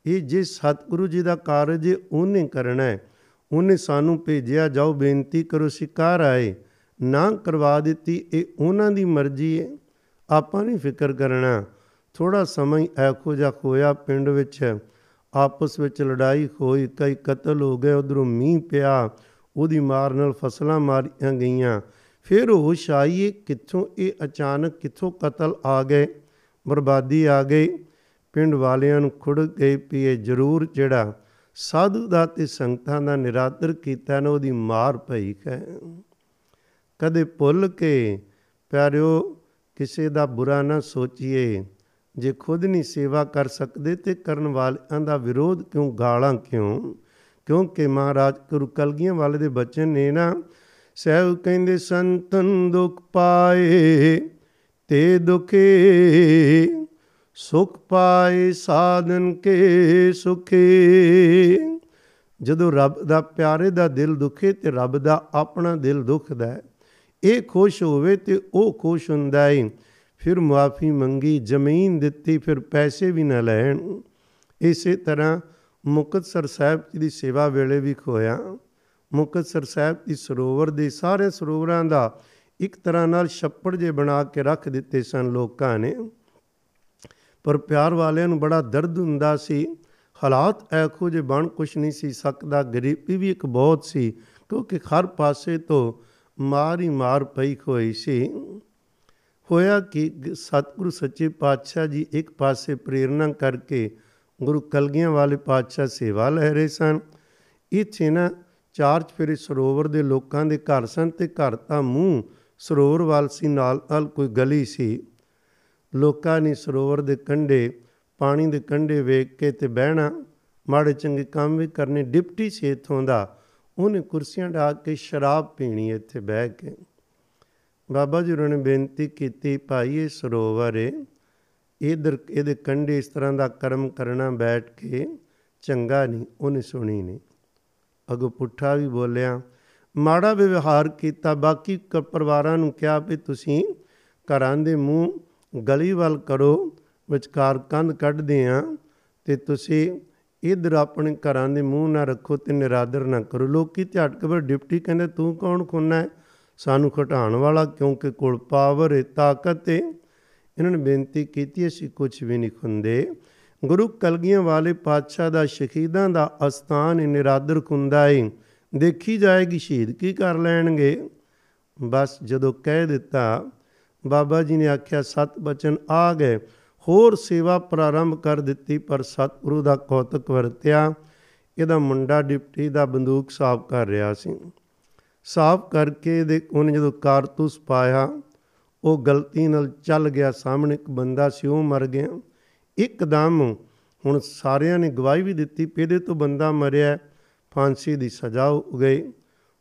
[SPEAKER 1] ਇਹ ਜੇ ਸਤਿਗੁਰੂ ਜੀ ਦਾ ਕਾਰਜ ਉਹਨੇ ਕਰਨਾ ਹੈ, ਉਹਨੇ ਸਾਨੂੰ ਭੇਜਿਆ, ਜਾਓ ਬੇਨਤੀ ਕਰੋ, ਸਿਕਾਰ ਆਏ, ਨਾ ਕਰਵਾ ਦਿੱਤੀ, ਇਹ ਉਹਨਾਂ ਦੀ ਮਰਜ਼ੀ ਹੈ। ਆਪਾਂ ਨਹੀਂ ਫਿਕਰ ਕਰਨਾ। ਥੋੜਾ ਸਮਾਂ ਐਖੋ ਜਾ ਹੋਇਆ ਪਿੰਡ ਵਿੱਚ, ਆਪਸ ਵਿੱਚ ਲੜਾਈ ਹੋਈ, ਕਈ ਕਤਲ ਹੋ ਗਏ, ਉਧਰੋਂ ਮੀਂਹ ਪਿਆ, ਉਹਦੀ ਮਾਰ ਨਾਲ ਫਸਲਾਂ ਮਾਰੀਆਂ ਗਈਆਂ। ਫਿਰ ਹੋਸ਼ ਆਈ ਕਿੱਥੋਂ, ਇਹ ਅਚਾਨਕ ਕਿੱਥੋਂ ਕਤਲ ਆ ਗਏ, ਬਰਬਾਦੀ ਆ ਗਈ ਪਿੰਡ ਵਾਲਿਆਂ ਨੂੰ ਖੁੜ ਗਈ ਵੀ ਇਹ ਜ਼ਰੂਰ ਜਿਹੜਾ ਸਾਧੂ ਦਾ ਤੇ ਸੰਗਤਾਂ ਦਾ ਨਿਰਾਦਰ ਕੀਤਾ ਨਾ, ਉਹਦੀ ਮਾਰ ਪਈ ਹੈ। ਕਦੇ ਭੁੱਲ ਕੇ ਪਿਆਰਿਓ, ਕਿਸੇ ਦਾ ਬੁਰਾ ਨਾ ਸੋਚੀਏ। ਜੇ ਖੁਦ ਨਹੀਂ ਸੇਵਾ ਕਰ ਸਕਦੇ ਤੇ ਕਰਨ ਵਾਲਿਆਂ ਦਾ ਵਿਰੋਧ ਕਿਉਂ, ਗਾਲਾਂ ਕਿਉਂ? ਕਿਉਂਕਿ ਮਹਾਰਾਜ ਗੁਰੂ ਕਲਗੀਆਂ ਵਾਲੇ ਦੇ ਬਚਨ ਨੇ ਨਾ, ਸਹਿਬ ਕਹਿੰਦੇ, ਸੰਤਨ ਦੁਖ ਪਾਏ ਤੇ ਦੁਖੇ ਸੁਖ ਪਾਏ ਸਾਧਨ ਕੇ ਸੁਖੇ। ਜਦੋਂ ਰੱਬ ਦਾ ਪਿਆਰੇ ਦਾ ਦਿਲ ਦੁਖੇ ਤੇ ਰੱਬ ਦਾ ਆਪਣਾ ਦਿਲ ਦੁਖਦਾ ਹੈ, ਇਹ ਖੁਸ਼ ਹੋਵੇ ਤੇ ਉਹ ਖੁਸ਼ ਹੁੰਦਾ ਹੈ ਫਿਰ ਮਾਫੀ ਮੰਗੀ, ਜ਼ਮੀਨ ਦਿੱਤੀ, ਫਿਰ ਪੈਸੇ ਵੀ ਨਾ ਲੈਣ। ਇਸੇ ਤਰ੍ਹਾਂ ਮੁਕਤਸਰ ਸਾਹਿਬ ਜੀ ਦੀ ਸੇਵਾ ਵੇਲੇ ਵੀ ਖੋਇਆ। ਮੁਕਤਸਰ ਸਾਹਿਬ ਦੀ ਸਰੋਵਰ ਦੇ ਸਾਰੇ ਸਰੋਵਰਾਂ ਦਾ ਇੱਕ ਤਰ੍ਹਾਂ ਨਾਲ ਛੱਪੜ ਜੇ ਬਣਾ ਕੇ ਰੱਖ ਦਿੱਤੇ ਸਨ ਲੋਕਾਂ ਨੇ। ਪਰ ਪਿਆਰ ਵਾਲਿਆਂ ਨੂੰ ਬੜਾ ਦਰਦ ਹੁੰਦਾ ਸੀ। ਹਾਲਾਤ ਐਖੋ ਜੇ ਬਣ ਕੁਛ ਨਹੀਂ ਸੀ ਸਕਦਾ। ਗਰੀਬੀ ਵੀ ਇੱਕ ਬਹੁਤ ਸੀ, ਕਿਉਂਕਿ ਹਰ ਪਾਸੇ ਤੋਂ ਮਾਰ ਹੀ ਮਾਰ ਪਈ ਹੋਈ ਸੀ। ਹੋਇਆ ਕਿ? ਸਤਿਗੁਰੂ ਸੱਚੇ ਪਾਤਸ਼ਾਹ ਜੀ ਇੱਕ ਪਾਸੇ ਪ੍ਰੇਰਣਾ ਕਰਕੇ ਗੁਰੂ ਕਲਗੀਆਂ ਵਾਲੇ ਪਾਤਸ਼ਾਹ ਸੇਵਾ ਲੈ ਰਹੇ ਸਨ। ਇੱਥੇ ਨਾ ਚਾਰ ਚਫੇਰੇ ਸਰੋਵਰ ਦੇ ਲੋਕਾਂ ਦੇ ਘਰ ਸਨ ਤੇ ਘਰ ਦਾ ਮੂੰਹ ਸਰੋਵਰ ਵੱਲ ਸੀ ਨਾਲ ਨਾਲ ਕੋਈ ਗਲੀ ਸੀ। ਲੋਕਾਂ ਨੇ ਸਰੋਵਰ ਦੇ ਕੰਢੇ, ਪਾਣੀ ਦੇ ਕੰਢੇ ਵੇਖ ਕੇ ਤੇ ਬਹਿਣਾ, ਮਾੜੇ ਚੰਗੇ ਕੰਮ ਵੀ ਕਰਨੇ, ਡਿਪਟੀ ਸੀ ਇਥੋਂ ਦਾ, ਉਹਨੇ ਕੁਰਸੀਆਂ ਢਾ ਕੇ ਸ਼ਰਾਬ ਪੀਣੀ ਇੱਥੇ ਬਹਿ ਕੇ। ਬਾਬਾ ਜੀ ਨੇ ਬੇਨਤੀ ਕੀਤੀ, ਭਾਈ, ਇਹ ਸਰੋਵਰ ਹੈ ਇਧਰ ਇਹਦੇ ਕੰਢੇ ਇਸ ਤਰ੍ਹਾਂ ਦਾ ਕਰਮ ਕਰਨਾ ਬੈਠ ਕੇ ਚੰਗਾ ਨਹੀਂ, ਉਹਨੇ ਸੁਣੀ ਨਹੀਂ। ਅਗੋ ਪੁੱਠਾ ਵੀ ਬੋਲਿਆ, ਮਾੜਾ ਵਿਵਹਾਰ ਕੀਤਾ, ਬਾਕੀ ਪਰਿਵਾਰਾਂ ਨੂੰ ਕਿਹਾ ਵੀ ਤੁਸੀਂ ਘਰਾਂ ਦੇ ਮੂੰਹ ਗਲੀ ਵੱਲ ਕਰੋ, ਵਿਚਕਾਰ ਕੰਧ ਕੱਢਦੇ ਆ ਤੇ ਤੁਸੀਂ ਇਧਰ ਆਪਣੇ ਘਰਾਂ ਦੇ ਮੂੰਹ ਨਾ ਰੱਖੋ ਤੇ ਨਿਰਾਦਰ ਨਾ ਕਰੋ। ਲੋਕੀ ਝਟ ਕੇ ਡਿਪਟੀ ਕਹਿੰਦੇ, ਤੂੰ ਕੌਣ ਖੁੰਨਾ ਹੈ? ਸਾਨੂੰ ਘਟਾਉਣ ਵਾਲਾ, ਕਿਉਂਕਿ ਕੋਲ ਪਾਵਰ ਹੈ, ਤਾਕਤ ਹੈ। ਇਹਨਾਂ ਨੇ ਬੇਨਤੀ ਕੀਤੀ, ਅਸੀਂ ਕੁਝ ਵੀ ਨਹੀਂ ਖੁੰਦੇ। ਗੁਰੂ ਕਲਗੀਆਂ ਵਾਲੇ ਪਾਤਸ਼ਾਹ ਦਾ, ਸ਼ਹੀਦਾਂ ਦਾ ਅਸਥਾਨ ਹੈ ਨਿਰਾਦਰ ਖੁੰਦਾ ਹੈ ਦੇਖੀ ਜਾਏਗੀ ਸ਼ਹੀਦ, ਕੀ ਕਰ ਲੈਣਗੇ? ਬਸ ਜਦੋਂ ਕਹਿ ਦਿੱਤਾ ਬਾਬਾ ਜੀ ਨੇ ਆਖਿਆ, ਸਤ ਬਚਨ ਆ ਗਏ। ਹੋਰ ਸੇਵਾ ਪ੍ਰਾਰੰਭ ਕਰ ਦਿੱਤੀ, ਪਰ ਸਤਿਗੁਰੂ ਦਾ ਕੌਤਕ ਵਰਤਿਆ। ਇਹਦਾ ਮੁੰਡਾ ਡਿਪਟੀ ਦਾ ਬੰਦੂਕ ਸਾਫ਼ ਕਰ ਰਿਹਾ ਸੀ। ਸਾਫ਼ ਕਰਕੇ ਦੇ ਉਹਨੇ ਜਦੋਂ ਕਾਰਤੂਸ ਪਾਇਆ, ਉਹ ਗਲਤੀ ਨਾਲ ਚੱਲ ਗਿਆ। ਸਾਹਮਣੇ ਇੱਕ ਬੰਦਾ ਸੀ, ਉਹ ਮਰ ਗਿਆ। ਇੱਕਦਮ ਹੁਣ ਸਾਰਿਆਂ ਨੇ ਗਵਾਹੀ ਵੀ ਦਿੱਤੀ ਪੇਦੇ ਤੋਂ ਬੰਦਾ ਮਰਿਆ, ਫਾਂਸੀ ਦੀ ਸਜ਼ਾ ਹੋ ਗਈ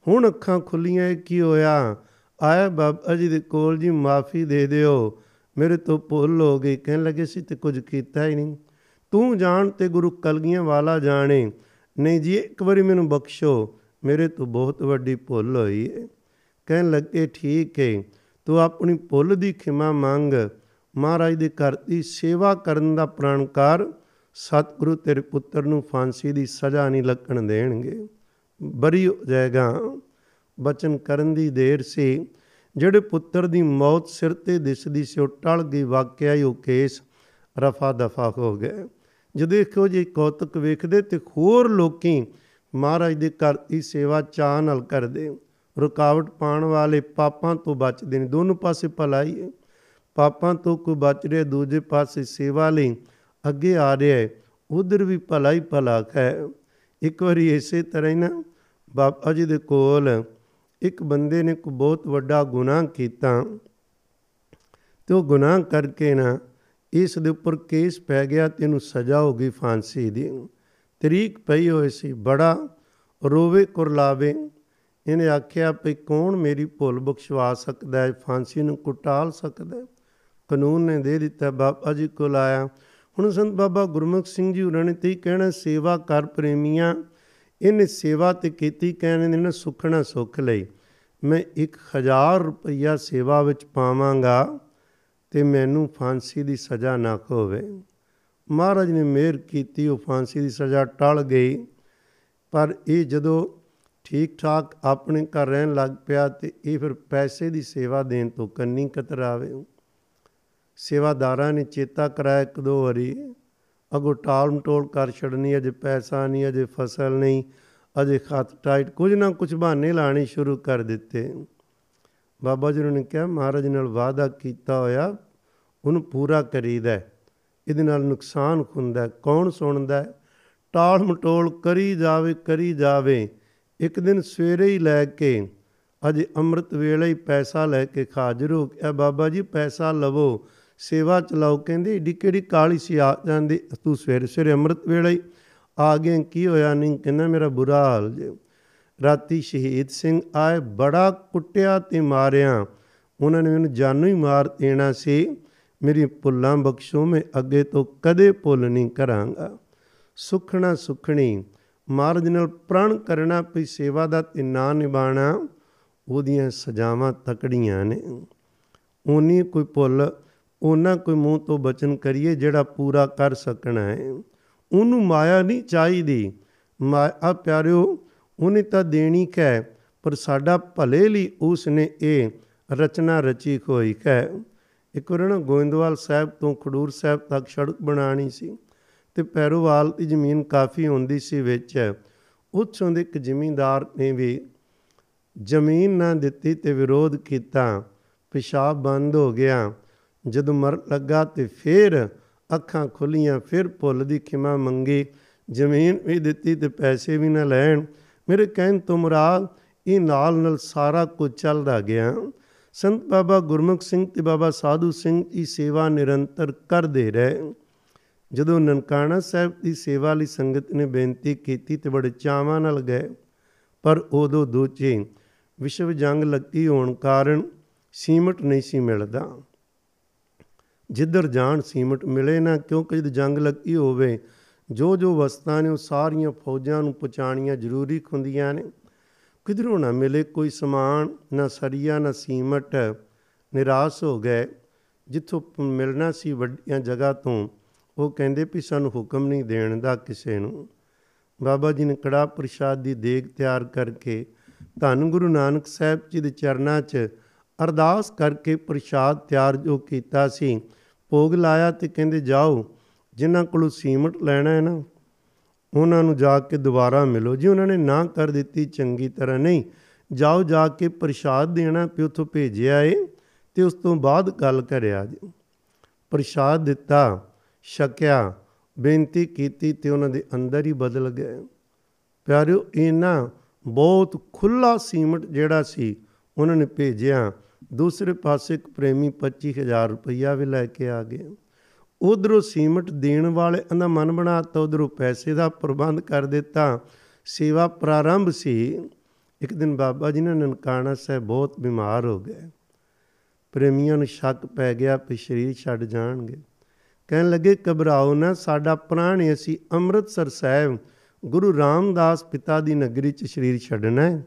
[SPEAKER 1] ਹੁਣ ਅੱਖਾਂ ਖੁੱਲੀਆਂ, ਇਹ ਕੀ ਹੋਇਆ? ਆਇਆ ਬਾਬਾ ਜੀ ਦੇ ਕੋਲ ਜੀ ਮਾਫੀ ਦੇ ਦਿਓ, ਮੇਰੇ ਤੋਂ ਭੁੱਲ ਹੋ ਗਈ। ਕਹਿਣ ਲੱਗੇ ਸੀ ਤੇ ਕੁਝ ਕੀਤਾ ਹੀ ਨਹੀਂ। ਤੂੰ ਜਾਣ ਤੇ ਗੁਰੂ ਕਲਗੀਆਂ ਵਾਲਾ ਜਾਣੇ। ਨਹੀਂ ਜੀ, ਇੱਕ ਵਾਰੀ ਮੈਨੂੰ ਬਖਸ਼ੋ, ਮੇਰੇ ਤੋਂ ਬਹੁਤ ਵੱਡੀ ਭੁੱਲ ਹੋਈ ਹੈ ਕਹਿਣ ਲੱਗੇ, ਠੀਕ ਹੈ ਤੂੰ ਆਪਣੀ ਭੁੱਲ ਦੀ ਖਿਮਾ ਮੰਗ। ਮਹਾਰਾਜ ਦੇ ਘਰ ਦੀ ਸੇਵਾ ਕਰਨ ਦਾ ਪ੍ਰਣ ਕਰ। ਸਤਿਗੁਰੂ ਤੇਰੇ ਪੁੱਤਰ ਨੂੰ ਫਾਂਸੀ ਦੀ ਸਜ਼ਾ ਨਹੀਂ ਲੱਗਣ ਦੇਣਗੇ। ਬਰੀ ਹੋ ਜਾਏਗਾ। ਬਚਨ ਕਰਨ ਦੀ ਦੇਰ ਸੀ, ਜਿਹੜੇ ਪੁੱਤਰ ਦੀ ਮੌਤ ਸਿਰ ਤੇ ਦਿਸਦੀ ਸੀ, ਉਹ ਟਲ ਗਈ ਵਾਕਿਆ ਹੀ ਉਹ ਕੇਸ ਰਫਾ ਦਫਾ ਹੋ ਗਏ। ਜਦੋਂ ਦੇਖੋ ਜੀ, ਕੌਤਕ ਵੇਖਦੇ ਤੇ ਹੋਰ ਲੋਕੀ ਮਹਾਰਾਜ ਦੇ ਘਰ ਦੀ ਸੇਵਾ ਚਾਹ ਨਾਲ ਕਰਦੇ। ਰੁਕਾਵਟ ਪਾਉਣ ਵਾਲੇ ਪਾਪਾਂ ਤੋਂ ਬਚਦੇ ਨੇ, ਦੋਨੋਂ ਪਾਸੇ ਭਲਾਈ ਹੈ। ਪਾਪਾਂ ਤੋਂ ਕੋਈ ਬਚ ਰਿਹਾ, ਦੂਜੇ ਪਾਸੇ ਸੇਵਾ ਲਈ ਅੱਗੇ ਆ ਰਿਹਾ ਹੈ, ਉਧਰ ਵੀ ਭਲਾਈ ਭਲਾ ਹੈ। ਇੱਕ ਵਾਰੀ ਇਸੇ ਤਰ੍ਹਾਂ ਹੀ ਨਾ, ਬਾਬਾ ਜੀ ਦੇ ਕੋਲ ਇੱਕ ਬੰਦੇ ਨੇ ਕੋ ਬਹੁਤ ਵੱਡਾ ਗੁਨਾਹ ਕੀਤਾ ਤੇ ਉਹ ਗੁਨਾਹ ਕਰਕੇ ਨਾ ਇਸ ਦੇ ਉੱਪਰ ਕੇਸ ਪੈ ਗਿਆ ਤੇ ਇਹਨੂੰ ਸਜ਼ਾ ਹੋ ਗਈ ਫਾਂਸੀ ਦੀ। ਤਰੀਕ ਪਈ ਹੋਈ ਸੀ, ਬੜਾ ਰੋਵੇ ਕੁਰਲਾਵੇ। ਇਹਨੇ ਆਖਿਆ ਭਈ ਕੌਣ ਮੇਰੀ ਭੁੱਲ ਬਖਸ਼ਵਾ ਸਕਦਾ ਹੈ, ਫਾਂਸੀ ਨੂੰ ਕੁਟਾਲ ਸਕਦਾ ਹੈ? ਕਾਨੂੰਨ ਨੇ ਦੇ ਦਿੱਤਾ, ਬਾਬਾ ਜੀ ਕੋਲ ਆਇਆ। ਹੁਣ ਸੰਤ ਬਾਬਾ ਗੁਰਮੁਖ ਸਿੰਘ ਜੀ ਉਹਨਾਂ ਨੇ ਤੇ ਕਹਿਣਾ, ਸੇਵਾ ਕਰ ਪ੍ਰੇਮੀਆਂ ਇਹਨੇ ਸੇਵਾ ਤੇ ਕੀਤੀ ਕਹਿੰਦੇ ਨੇ ਸੁਖਣਾ ਸੁਖ ਲਈ। ਮੈਂ 1000 ਰੁਪਇਆ ਸੇਵਾ ਵਿੱਚ ਪਾਵਾਂਗਾ ਤੇ ਮੈਨੂੰ ਫਾਂਸੀ ਦੀ ਸਜ਼ਾ ਨਾ ਹੋਵੇ। ਮਹਾਰਾਜ ਨੇ ਮਿਹਰ ਕੀਤੀ, ਉਹ ਫਾਂਸੀ ਦੀ ਸਜ਼ਾ ਟਲ ਗਈ। ਪਰ ਇਹ ਜਦੋਂ ਠੀਕ ਠਾਕ ਆਪਣੇ ਘਰ ਰਹਿਣ ਲੱਗ ਪਿਆ ਤੇ ਇਹ ਫਿਰ ਪੈਸੇ ਦੀ ਸੇਵਾ ਦੇਣ ਤੋਂ ਕੰਨੀ ਕਤਰਾਵੇ। ਸੇਵਾਦਾਰਾਂ ਨੇ ਚੇਤਾ ਕਰਾਇਆ ਇੱਕ ਦੋ ਵਾਰੀ ਅਗੋ ਟਾਲ ਮਟੋਲ ਕਰ ਛੜਨੀ ਅਜੇ ਪੈਸਾ ਨਹੀਂ, ਅਜੇ ਫਸਲ ਨਹੀਂ, ਅਜੇ ਖਾਤ ਟਾਈਟ, ਕੁਝ ਨਾ ਕੁਝ ਬਹਾਨੇ ਲਾਣੇ ਸ਼ੁਰੂ ਕਰ ਦਿੱਤੇ। ਬਾਬਾ ਜੀ ਨੇ ਕਿਹਾ, ਮਹਾਰਾਜ ਨਾਲ ਵਾਅਦਾ ਕੀਤਾ ਹੋਇਆ, ਉਹਨੂੰ ਪੂਰਾ ਕਰੀਦਾ ਇਹਦੇ ਨਾਲ ਨੁਕਸਾਨ ਹੁੰਦਾ ਕੌਣ ਸੁਣਦਾ ਟਾਲ ਮਟੋਲ ਕਰੀ ਜਾਵੇ ਕਰੀ ਜਾਵੇ। ਇੱਕ ਦਿਨ ਸਵੇਰੇ ਹੀ ਲੈ ਕੇ, ਅਜੇ ਅੰਮ੍ਰਿਤ ਵੇਲੇ ਹੀ ਪੈਸਾ ਲੈ ਕੇ ਖਾਜਰ ਹੋ ਗਿਆ ਬਾਬਾ ਜੀ ਪੈਸਾ ਲਵੋ ਸੇਵਾ ਚਲਾਓ ਕਹਿੰਦੇ, ਏਡੀ ਕਿਹੜੀ ਕਾਲੀ ਸੀ? ਆ ਜਾਂਦੀ, ਤੂੰ ਸਵੇਰੇ ਸਵੇਰੇ ਅੰਮ੍ਰਿਤ ਵੇਲੇ ਹੀ ਆ ਗਏ, ਕੀ ਹੋਇਆ? ਨਹੀਂ, ਕਹਿੰਦਾ, ਮੇਰਾ ਬੁਰਾ ਹਾਲ ਜੇ। ਰਾਤੀ ਸ਼ਹੀਦ ਸਿੰਘ ਆਏ, ਬੜਾ ਕੁੱਟਿਆ ਤੇ ਮਾਰਿਆ। ਉਹਨਾਂ ਨੇ ਮੈਨੂੰ ਜਾਨੋਂ ਹੀ ਮਾਰ ਦੇਣਾ ਸੀ। ਮੇਰੀ ਭੁੱਲਾਂ ਬਖਸ਼ੋ, ਮੈਂ ਅੱਗੇ ਤੋਂ ਕਦੇ ਭੁੱਲ ਨਹੀਂ ਕਰਾਂਗਾ। ਸੁਖਣਾ ਸੁਖਣੀ ਮਹਾਰਾਜ ਨਾਲ ਪ੍ਰਣ ਕਰਨਾ ਪਈ ਸੇਵਾ ਦਾ ਤੇ ਨਾ ਨਿਭਾਣਾ ਉਹਦੀਆਂ ਸਜ਼ਾਵਾਂ ਤਕੜੀਆਂ ਨੇ। ਉਨੀ ਕੋਈ ਭੁੱਲ ਉਹਨਾਂ ਕੋਈ ਮੂੰਹ ਤੋਂ ਬਚਨ ਕਰੀਏ ਜਿਹੜਾ ਪੂਰਾ ਕਰ ਸਕਣਾ ਹੈ। ਉਹਨੂੰ ਮਾਇਆ ਨਹੀਂ ਚਾਹੀਦੀ। ਮਾਇਆ ਪਿਆਰਿਓ, ਉਹਨੇ ਤਾਂ ਦੇਣੀ ਹੈ ਪਰ ਸਾਡਾ ਭਲੇ ਲਈ ਉਸ ਨੇ ਇਹ ਰਚਨਾ ਰਚੀ ਹੋਈ ਹੈ ਇੱਕ ਵਾਰ ਨਾ ਗੋਇੰਦਵਾਲ ਸਾਹਿਬ ਤੋਂ ਖਡੂਰ ਸਾਹਿਬ ਤੱਕ ਸੜਕ ਬਣਾਣੀ ਸੀ ਤੇ ਪੈਰੋਵਾਲ ਦੀ ਜ਼ਮੀਨ ਕਾਫੀ ਹੁੰਦੀ ਸੀ ਵਿੱਚ। ਉੱਥੋਂ ਦੇ ਇੱਕ ਜ਼ਿਮੀਂਦਾਰ ਨੇ ਵੀ ਜ਼ਮੀਨ ਨਾ ਦਿੱਤੀ ਤੇ ਵਿਰੋਧ ਕੀਤਾ। ਪਿਸ਼ਾਬ ਬੰਦ ਹੋ ਗਿਆ। ਜਦੋਂ ਮਰ ਲੱਗਾ ਤੇ ਫਿਰ ਅੱਖਾਂ ਖੁੱਲੀਆਂ, ਫਿਰ ਭੁੱਲ ਦੀ ਖਿਮਾ ਮੰਗੀ। ਜ਼ਮੀਨ ਵੀ ਦਿੱਤੀ ਤੇ ਪੈਸੇ ਵੀ ਨਾ ਲੈਣ। ਮੇਰੇ ਕਹਿਣ ਤੋਂ ਮੁਰਾਦ, ਇਹ ਨਾਲ ਨਾਲ ਸਾਰਾ ਕੁਝ ਚੱਲਦਾ ਗਿਆ। ਸੰਤ ਬਾਬਾ ਗੁਰਮੁਖ ਸਿੰਘ ਤੇ ਬਾਬਾ ਸਾਧੂ ਸਿੰਘ ਦੀ ਸੇਵਾ ਨਿਰੰਤਰ ਕਰਦੇ ਰਹੇ। ਜਦੋਂ ਨਨਕਾਣਾ ਸਾਹਿਬ ਦੀ ਸੇਵਾ ਲਈ ਸੰਗਤ ਨੇ ਬੇਨਤੀ ਕੀਤੀ ਤੇ ਬੜੇ ਚਾਵਾਂ ਨਾਲ ਗਏ, ਪਰ ਉਦੋਂ ਦੂਜੇ ਵਿਸ਼ਵ ਜੰਗ ਲੱਗੀ ਹੋਣ ਕਾਰਨ ਸੀਮਟ ਨਹੀਂ ਸੀ ਮਿਲਦਾ। ਜਿੱਧਰ ਜਾਣ ਸੀਮਟ ਮਿਲੇ ਨਾ, ਕਿਉਂਕਿ ਜਦ ਜੰਗ ਲੱਗੀ ਹੋਵੇ ਜੋ ਜੋ ਵਸਤਾਂ ਨੇ, ਉਹ ਸਾਰੀਆਂ ਫੌਜਾਂ ਨੂੰ ਪਹੁੰਚਾਣੀਆਂ ਜ਼ਰੂਰੀ ਹੁੰਦੀਆਂ ਨੇ। ਕਿਧਰੋਂ ਨਾ ਮਿਲੇ ਕੋਈ ਸਮਾਨ, ਨਾ ਸਰੀਆ, ਨਾ ਸੀਮਟ ਨਿਰਾਸ਼ ਹੋ ਗਏ। ਜਿੱਥੋਂ ਮਿਲਣਾ ਸੀ ਵੱਡੀਆਂ ਜਗ੍ਹਾ ਤੋਂ, ਉਹ ਕਹਿੰਦੇ ਵੀ ਸਾਨੂੰ ਹੁਕਮ ਨਹੀਂ ਦੇਣ ਦਾ ਕਿਸੇ ਨੂੰ। ਬਾਬਾ ਜੀ ਨੇ ਕੜਾ ਪ੍ਰਸ਼ਾਦ ਦੀ ਦੇਗ ਤਿਆਰ ਕਰਕੇ ਧੰਨ ਗੁਰੂ ਨਾਨਕ ਸਾਹਿਬ ਜੀ ਦੇ ਚਰਨਾਂ 'ਚ ਅਰਦਾਸ ਕਰਕੇ ਪ੍ਰਸ਼ਾਦ ਤਿਆਰ ਜੋ ਕੀਤਾ ਸੀ ਭੋਗ ਲਾਇਆ ਤੇ ਕਹਿੰਦੇ, ਜਾਓ, ਜਿਨ੍ਹਾਂ ਕੋਲੋਂ ਸੀਮਟ ਲੈਣਾ ਹੈ ਨਾ, ਉਹਨਾਂ ਨੂੰ ਜਾ ਕੇ ਦੁਬਾਰਾ ਮਿਲੋ। ਜੀ, ਉਹਨਾਂ ਨੇ ਨਾ ਕਰ ਦਿੱਤੀ, ਚੰਗੀ ਤਰ੍ਹਾਂ ਨਹੀਂ। ਜਾਓ, ਜਾ ਕੇ ਪ੍ਰਸ਼ਾਦ ਦੇਣਾ ਪਿਓ ਤੋਂ ਭੇਜਿਆ ਏ ਤੇ ਉਸ ਤੋਂ ਬਾਅਦ ਗੱਲ ਕਰਿਆ ਜੀ। ਪ੍ਰਸ਼ਾਦ ਦਿੱਤਾ, ਛਕਿਆ, ਬੇਨਤੀ ਕੀਤੀ ਤੇ ਉਹਨਾਂ ਦੇ ਅੰਦਰ ਹੀ ਬਦਲ ਗਏ। ਪਿਆਰਿਓ ਇਹਨਾਂ ਬਹੁਤ ਖੁੱਲਾ ਸੀਮਟ ਜਿਹੜਾ ਸੀ, ਉਹਨਾਂ ਨੇ ਭੇਜਿਆ। ਦੂਸਰੇ ਪਾਸੇ ਇੱਕ ਪ੍ਰੇਮੀ 25000 ਰੁਪਈਆ ਵੀ ਲੈ ਕੇ ਆ ਗਏ ਉਧਰੋਂ ਸੀਮਟ ਦੇਣ ਵਾਲੇ ਦਾ ਮਨ ਬਣਾਤਾ, ਉਧਰੋਂ ਪੈਸੇ ਦਾ ਪ੍ਰਬੰਧ ਕਰ ਦਿੱਤਾ। ਸੇਵਾ ਪ੍ਰਾਰੰਭ ਸੀ। ਇੱਕ ਦਿਨ ਬਾਬਾ ਜੀ ਨੇ ਨਨਕਾਣਾ ਸਾਹਿਬ ਬਹੁਤ ਬਿਮਾਰ ਹੋ ਗਏ। ਪ੍ਰੇਮੀਆਂ ਨੂੰ ਸ਼ੱਕ ਪੈ ਗਿਆ ਕਿ ਸਰੀਰ ਛੱਡ ਜਾਣਗੇ। ਕਹਿਣ ਲੱਗੇ, ਘਬਰਾਓ ਨਾ, ਸਾਡਾ ਪ੍ਰਾਣ ਅਸੀਂ ਅੰਮ੍ਰਿਤਸਰ ਸਾਹਿਬ ਗੁਰੂ ਰਾਮਦਾਸ ਪਿਤਾ ਦੀ ਨਗਰੀ 'ਚ ਸਰੀਰ ਛੱਡਣਾ ਹੈ।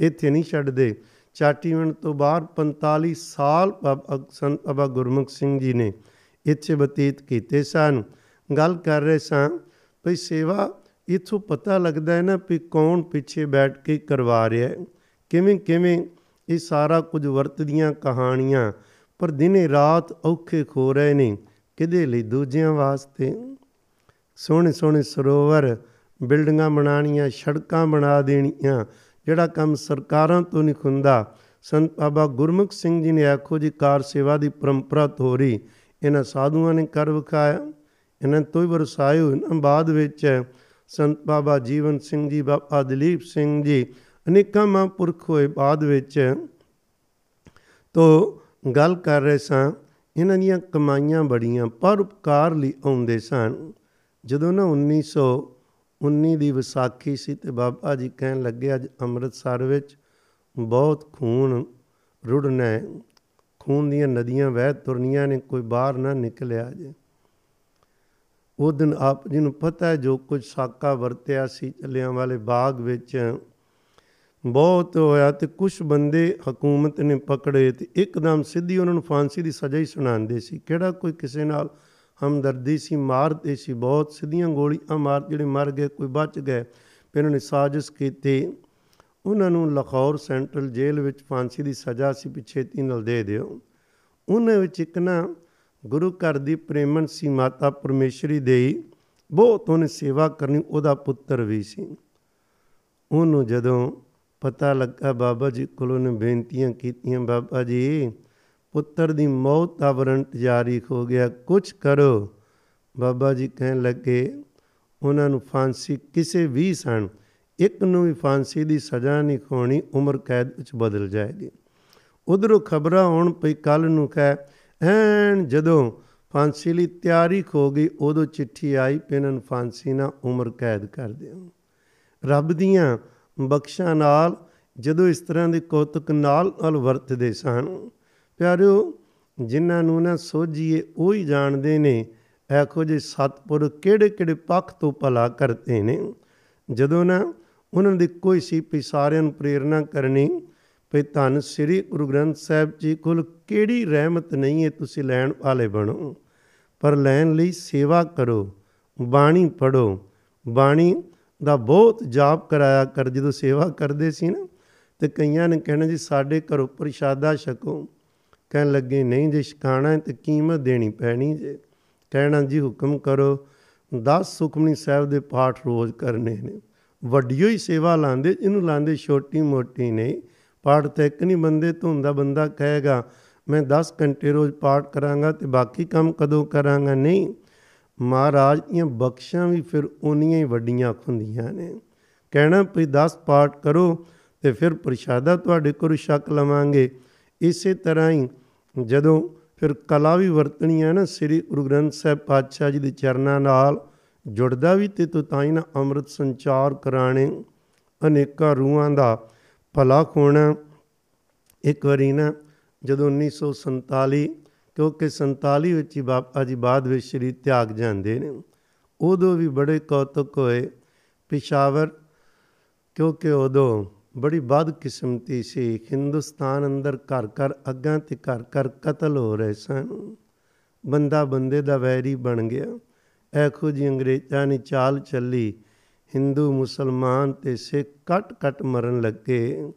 [SPEAKER 1] ਇੱਥੇ ਨਹੀਂ ਛੱਡਦੇ। ਚਾਟੀਵਣ ਤੋਂ ਬਾਅਦ 45 ਸਾਲ ਸੰਤ ਬਾਬਾ ਗੁਰਮੁਖ ਸਿੰਘ ਜੀ ਨੇ ਇੱਥੇ ਬਤੀਤ ਕੀਤੇ ਸਨ। ਗੱਲ ਕਰ ਰਹੇ ਸਾਂ ਭਈ ਸੇਵਾ ਇਥੋਂ ਪਤਾ ਲੱਗਦਾ ਹੈ ਨਾ ਵੀ ਕੌਣ ਪਿੱਛੇ ਬੈਠ ਕੇ ਕਰਵਾ ਰਿਹਾ ਹੈ। ਕਿਵੇਂ ਕਿਵੇਂ ਇਹ ਸਾਰਾ ਕੁਝ ਵਰਤਦੀਆਂ ਕਹਾਣੀਆਂ ਪਰ ਦਿਨੇ ਰਾਤ ਔਖੇ ਖੋ ਰਹੇ ਨੇ ਕਿਦੇ ਲਈ ਦੂਜਿਆਂ ਵਾਸਤੇ? ਸੋਹਣੇ ਸੋਹਣੇ ਸਰੋਵਰ, ਬਿਲਡਿੰਗਾਂ ਬਣਾਣੀਆਂ ਸੜਕਾਂ ਬਣਾ ਦੇਣੀਆਂ ਜਿਹੜਾ ਕੰਮ ਸਰਕਾਰਾਂ ਤੋਂ ਨਹੀਂ ਖੁੰਦਾ ਸੰਤ ਬਾਬਾ ਗੁਰਮੁਖ ਸਿੰਘ ਜੀ ਨੇ ਆਖੋ ਜੀ, ਕਾਰ ਸੇਵਾ ਦੀ ਪਰੰਪਰਾ ਤੋਰੀ, ਇਹਨਾਂ ਸਾਧੂਆਂ ਨੇ ਕਰ ਵਿਖਾਇਆ, ਇਹਨਾਂ ਤੋਂ ਹੀ ਵਰਸਾਇਓ ਇਹਨਾਂ ਬਾਅਦ ਵਿੱਚ ਸੰਤ ਬਾਬਾ ਜੀਵਨ ਸਿੰਘ ਜੀ, ਬਾਬਾ ਦਲੀਪ ਸਿੰਘ ਜੀ, ਅਨੇਕਾਂ ਮਹਾਂਪੁਰਖ ਹੋਏ। ਬਾਅਦ ਵਿੱਚ ਤੋਂ ਗੱਲ ਕਰ ਰਹੇ ਸਾਂ, ਇਹਨਾਂ ਦੀਆਂ ਕਮਾਈਆਂ ਬੜੀਆਂ, ਪਰ ਉਪਕਾਰ ਲਈ ਆਉਂਦੇ ਸਨ। ਜਦੋਂ ਨਾ 1919 ਦੀ ਵਿਸਾਖੀ ਸੀ ਤੇ ਬਾਬਾ ਜੀ ਕਹਿਣ ਲੱਗੇ, ਅੱਜ ਅੰਮ੍ਰਿਤਸਰ ਵਿੱਚ ਬਹੁਤ ਖੂਨ ਰੁੜਨਾ ਹੈ। ਖੂਨ ਦੀਆਂ ਨਦੀਆਂ ਵਹਿ ਤੁਰਨੀਆਂ ਨੇ, ਕੋਈ ਬਾਹਰ ਨਾ ਨਿਕਲਿਆ ਜੇ। ਉਹ ਦਿਨ ਆਪ ਜੀ ਨੂੰ ਪਤਾ ਹੈ, ਜੋ ਕੁਝ ਸਾਕਾ ਵਰਤਿਆ ਸੀ ਚੱਲਿਆਂ ਵਾਲੇ ਬਾਗ ਵਿੱਚ, ਬਹੁਤ ਹੋਇਆ ਤੇ ਕੁਝ ਬੰਦੇ ਹਕੂਮਤ ਨੇ ਪਕੜੇ ਤੇ ਇੱਕਦਮ ਸਿੱਧੀ ਉਹਨਾਂ ਨੂੰ ਫਾਂਸੀ ਦੀ ਸਜ਼ਾ ਹੀ ਸੁਣਾਉਂਦੇ ਸੀ। ਕਿਹੜਾ ਕੋਈ ਕਿਸੇ ਨਾਲ ਹਮਦਰਦੀ ਸੀ ਮਾਰਦੇ ਸੀ, ਬਹੁਤ ਸਿੱਧੀਆਂ ਗੋਲੀਆਂ ਮਾਰ, ਜਿਹੜੇ ਮਰ ਗਏ, ਕੋਈ ਬਚ ਗਏ ਫਿਰ ਉਹਨਾਂ ਨੇ ਸਾਜ਼ਿਸ਼ ਕੀਤੀ, ਉਹਨਾਂ ਨੂੰ ਲਾਹੌਰ ਸੈਂਟਰਲ ਜੇਲ੍ਹ ਵਿੱਚ ਫਾਂਸੀ ਦੀ ਸਜ਼ਾ ਸੀ, ਪਿੱਛੇ ਤੀ ਨਾਲ ਦੇ ਦਿਓ। ਉਹਨਾਂ ਵਿੱਚ ਇੱਕ ਨਾ ਗੁਰੂ ਘਰ ਦੀ ਪ੍ਰੇਮਨ ਸੀ, ਮਾਤਾ ਪਰਮੇਸ਼ਰੀ ਦੇਈ। ਬਹੁਤ ਉਹਨੇ ਸੇਵਾ ਕਰਨੀ, ਉਹਦਾ ਪੁੱਤਰ ਵੀ ਸੀ। ਉਹਨੂੰ ਜਦੋਂ ਪਤਾ ਲੱਗਾ, ਬਾਬਾ ਜੀ ਕੋਲੋਂ ਨੇ ਬੇਨਤੀਆਂ ਕੀਤੀਆਂ, ਬਾਬਾ ਜੀ ਪੁੱਤਰ ਦੀ ਮੌਤ ਦਾ ਵਾਰੰਟ ਜਾਰੀ ਹੋ ਗਿਆ। ਕੁਝ ਕਰੋ। ਬਾਬਾ ਜੀ ਕਹਿਣ ਲੱਗੇ, ਉਹਨਾਂ ਨੂੰ ਫਾਂਸੀ ਕਿਸੇ ਵੀ ਸਣ, ਇੱਕ ਨੂੰ ਵੀ ਫਾਂਸੀ ਦੀ ਸਜ਼ਾ ਨਹੀਂ ਖੋਣੀ, ਉਮਰ ਕੈਦ ਵਿੱਚ ਬਦਲ ਜਾਏਗੀ। ਉਧਰੋਂ ਖਬਰਾਂ ਆਉਣ ਪਈ ਕੱਲ ਨੂੰ ਕਹਿ, ਐਨ ਜਦੋਂ ਫਾਂਸੀ ਲਈ ਤਿਆਰੀ ਹੋ ਗਈ, ਉਦੋਂ ਚਿੱਠੀ ਆਈ ਕਿ ਇਹਨਾਂ ਨੂੰ ਫਾਂਸੀ ਨਾਲ ਉਮਰ ਕੈਦ ਕਰ ਦਿਓ। ਰੱਬ ਦੀਆਂ ਬਖਸ਼ਾਂ ਨਾਲ ਜਦੋਂ ਇਸ ਤਰ੍ਹਾਂ ਦੇ ਕੌਤਕ ਨਾਲ ਨਾਲ ਵਰਤਦੇ ਸਨ ਪਿਆਰਿਓ, ਜਿਨ੍ਹਾਂ ਨੂੰ ਨਾ ਸੋਝੀਏ ਉਹ ਹੀ ਜਾਣਦੇ ਨੇ ਐਖੋ ਜੇ ਸਤਪੁਰ ਕਿਹੜੇ ਕਿਹੜੇ ਪੱਖ ਤੋਂ ਭਲਾ ਕਰਦੇ ਨੇ। ਜਦੋਂ ਨਾ ਉਹਨਾਂ ਦੀ ਕੋਈ ਸੀ ਪਈ ਸਾਰਿਆਂ ਨੂੰ ਪ੍ਰੇਰਣਾ ਕਰਨੀ ਭਈ ਧੰਨ ਸ੍ਰੀ ਗੁਰੂ ਗ੍ਰੰਥ ਸਾਹਿਬ ਜੀ ਕੋਲ ਕਿਹੜੀ ਰਹਿਮਤ ਨਹੀਂ ਹੈ ਤੁਸੀਂ ਲੈਣ ਵਾਲੇ ਬਣੋ। ਪਰ ਲੈਣ ਲਈ ਸੇਵਾ ਕਰੋ, ਬਾਣੀ ਪੜੋ ਬਾਣੀ ਦਾ ਬਹੁਤ ਜਾਪ ਕਰਾਇਆ ਕਰ ਜਦੋਂ ਸੇਵਾ ਕਰਦੇ ਸੀ ਨਾ, ਤੇ ਕਈਆਂ ਨੇ ਕਹਿਣਾ ਜੀ, ਸਾਡੇ ਘਰੋਂ ਪ੍ਰਸ਼ਾਦਾ ਛਕੋ। ਕਹਿਣ ਲੱਗੇ, ਨਹੀਂ ਜੇ ਛਕਾਣਾ ਤੇ ਕੀਮਤ ਦੇਣੀ ਪੈਣੀ ਜੇ। ਕਹਿਣਾ, ਜੀ ਹੁਕਮ ਕਰੋ 10 ਸੁਖਮਨੀ ਸਾਹਿਬ ਦੇ ਪਾਠ ਰੋਜ਼ ਕਰਨੇ ਨੇ। ਵੱਡੀਓ ਹੀ ਸੇਵਾ ਲਾਂਦੇ ਇਹਨੂੰ ਲਾਂਦੇ ਛੋਟੀ ਮੋਟੀ ਨਹੀਂ। ਪਾਠ ਤੇ ਇੱਕ ਨਹੀਂ ਬੰਦੇ ਧੁੰਦਾ ਬੰਦਾ ਕਹੇਗਾ, ਮੈਂ 10 ਘੰਟੇ ਰੋਜ਼ ਪਾਠ ਕਰਾਂਗਾ ਤੇ ਬਾਕੀ ਕੰਮ ਕਦੋਂ ਕਰਾਂਗਾ? ਨਹੀਂ। ਮਹਾਰਾਜ ਦੀਆਂ ਬਖਸ਼ਾਂ ਵੀ ਫਿਰ ਉਨੀਆਂ ਹੀ ਵੱਡੀਆਂ ਹੁੰਦੀਆਂ ਨੇ। ਕਹਿਣਾ ਵੀ 10 ਪਾਠ ਕਰੋ ਤੇ ਫਿਰ ਪ੍ਰਸ਼ਾਦਾ ਤੁਹਾਡੇ ਕੋਲ ਛਕ ਲਵਾਂਗੇ। ਇਸੇ ਤਰ੍ਹਾਂ ਹੀ ਜਦੋਂ ਫਿਰ ਕਲਾ ਵੀ ਵਰਤਣੀ ਹੈ ਨਾ, ਸ੍ਰੀ ਗੁਰੂ ਗ੍ਰੰਥ ਸਾਹਿਬ ਪਾਤਸ਼ਾਹ ਜੀ ਦੇ ਚਰਨਾਂ ਨਾਲ ਜੁੜਦਾ ਵੀ ਤੇ ਤੋ ਤਾਂ ਹੀ ਨਾ ਅੰਮ੍ਰਿਤ ਸੰਚਾਰ ਕਰਾਣੇ ਅਨੇਕਾਂ ਰੂਹਾਂ ਦਾ ਭਲਾ ਖੋਣਾ। ਇੱਕ ਵਾਰੀ ਨਾ ਜਦੋਂ 1947 ਕਿਉਂਕਿ 47 ਵਿੱਚ ਹੀ ਬਾਬਾ ਜੀ ਬਾਅਦ ਵਿੱਚ ਸ਼੍ਰੀ ਤਿਆਗ ਜਾਂਦੇ ਨੇ, ਉਦੋਂ ਵੀ ਬੜੇ ਕੌਤਕ ਹੋਏ। ਪਿਸ਼ਾਵਰ ਕਿਉਂਕਿ ਉਦੋਂ ਬੜੀ ਬਦ ਕਿਸਮਤੀ ਸੀ। ਹਿੰਦੁਸਤਾਨ ਅੰਦਰ ਘਰ ਘਰ ਅੱਗਾਂ ਤੇ ਘਰ ਘਰ ਕਤਲ ਹੋ ਰਹੇ ਸਨ। ਬੰਦਾ ਬੰਦੇ ਦਾ ਵੈਰੀ ਬਣ ਗਿਆ। ਐਖੋ ਜੀ ਅੰਗਰੇਜ਼ਾਂ ਨੇ ਚਾਲ ਚੱਲੀ। ਹਿੰਦੂ, ਮੁਸਲਮਾਨ ਤੇ ਸਿੱਖ ਕੱਟ ਕੱਟ ਮਰਨ ਲੱਗੇ।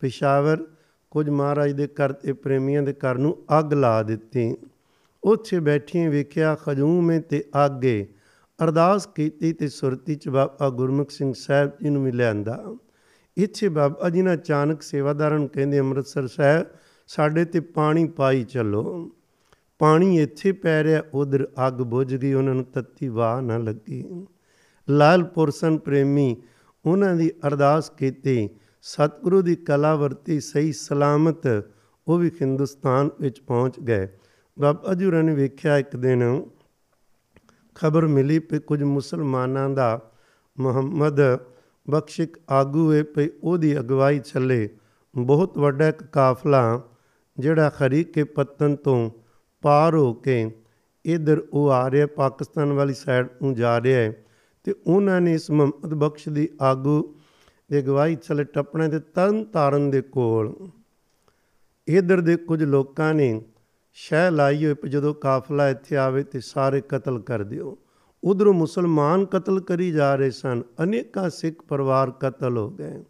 [SPEAKER 1] ਪਿਸ਼ਾਵਰ ਕੁਝ ਮਹਾਰਾਜ ਦੇ ਘਰ ਤੇ ਪ੍ਰੇਮੀਆਂ ਦੇ ਘਰ ਨੂੰ ਅੱਗ ਲਾ ਦਿੱਤੀ। ਉੱਥੇ ਬੈਠੀਆਂ ਵੇਖਿਆ ਖਜੂਮੇ ਤੇ ਆਗੇ ਅਰਦਾਸ ਕੀਤੀ ਤੇ ਸੁਰਤੀ ਚ ਬਾਬਾ ਗੁਰਮੁਖ ਸਿੰਘ ਸਾਹਿਬ ਜੀ ਨੂੰ ਵੀ ਲਿਆਂਦਾ। ਇੱਥੇ ਬਾਬਾ ਜੀ ਨੇ ਅਚਾਨਕ ਸੇਵਾਦਾਰਾਂ ਨੂੰ ਕਹਿੰਦੇ ਅੰਮ੍ਰਿਤਸਰ ਸਾਹਿਬ, ਸਾਡੇ ਤੇ ਪਾਣੀ ਪਾਈ ਚੱਲੋ। ਪਾਣੀ ਇੱਥੇ ਪੈ ਰਿਹਾ, ਉਧਰ ਅੱਗ ਬੁਝ ਗਈ, ਉਹਨਾਂ ਨੂੰ ਤੱਤੀ ਵਾਹ ਨਾ ਲੱਗੀ। ਲਾਲ ਪੁਰਸਨ ਪ੍ਰੇਮੀ ਉਹਨਾਂ ਦੀ ਅਰਦਾਸ ਕੀਤੀ, ਸਤਿਗੁਰੂ ਦੀ ਕਲਾ ਵਰਤੀ, ਸਹੀ ਸਲਾਮਤ ਉਹ ਵੀ ਹਿੰਦੁਸਤਾਨ ਵਿੱਚ ਪਹੁੰਚ ਗਏ। ਬਾਬਾ ਜੀ ਹੋਰਾਂ ਨੇ ਵੇਖਿਆ ਇੱਕ ਦਿਨ ਖਬਰ ਮਿਲੀ ਕਿ ਕੁਝ ਮੁਸਲਮਾਨਾਂ ਦਾ ਮੁਹੰਮਦ ਬਖਸ਼ਿਕ ਆਗੂ ਹੈ ਪਈ ਉਹਦੀ ਅਗਵਾਈ ਚੱਲੇ। ਬਹੁਤ ਵੱਡਾ ਇੱਕ ਕਾਫਲਾ ਜਿਹੜਾ ਖਰੀਕੇ ਪੱਤਨ ਤੋਂ ਪਾਰ ਹੋ ਕੇ ਇਧਰ ਉਹ ਆ ਰਿਹਾ, ਪਾਕਿਸਤਾਨ ਵਾਲੀ ਸਾਈਡ ਨੂੰ ਜਾ ਰਿਹਾ ਹੈ ਤੇ ਉਹਨਾਂ ਨੇ ਇਸ ਮੁਹੰਮਦ ਬਖਸ਼ ਦੀ ਆਗੂ ਦੇ ਅਗਵਾਈ ਚੱਲੇ ਟੱਪਣੇ ਤੇ ਤਰਨ ਤਾਰਨ ਦੇ ਕੋਲ। ਇਧਰ ਦੇ ਕੁਝ ਲੋਕਾਂ ਨੇ ਸ਼ਹਿ ਲਾਈ ਹੋਈ, ਜਦੋਂ ਕਾਫਲਾ ਇੱਥੇ ਆਵੇ ਤੇ ਸਾਰੇ ਕਤਲ ਕਰ ਦਿਓ। ਉਧਰੋਂ ਮੁਸਲਮਾਨ ਕਤਲ ਕਰੀ ਜਾ ਰਹੇ ਸਨ। ਅਨੇਕਾਂ ਸਿੱਖ ਪਰਿਵਾਰ ਕਤਲ ਹੋ ਗਏ।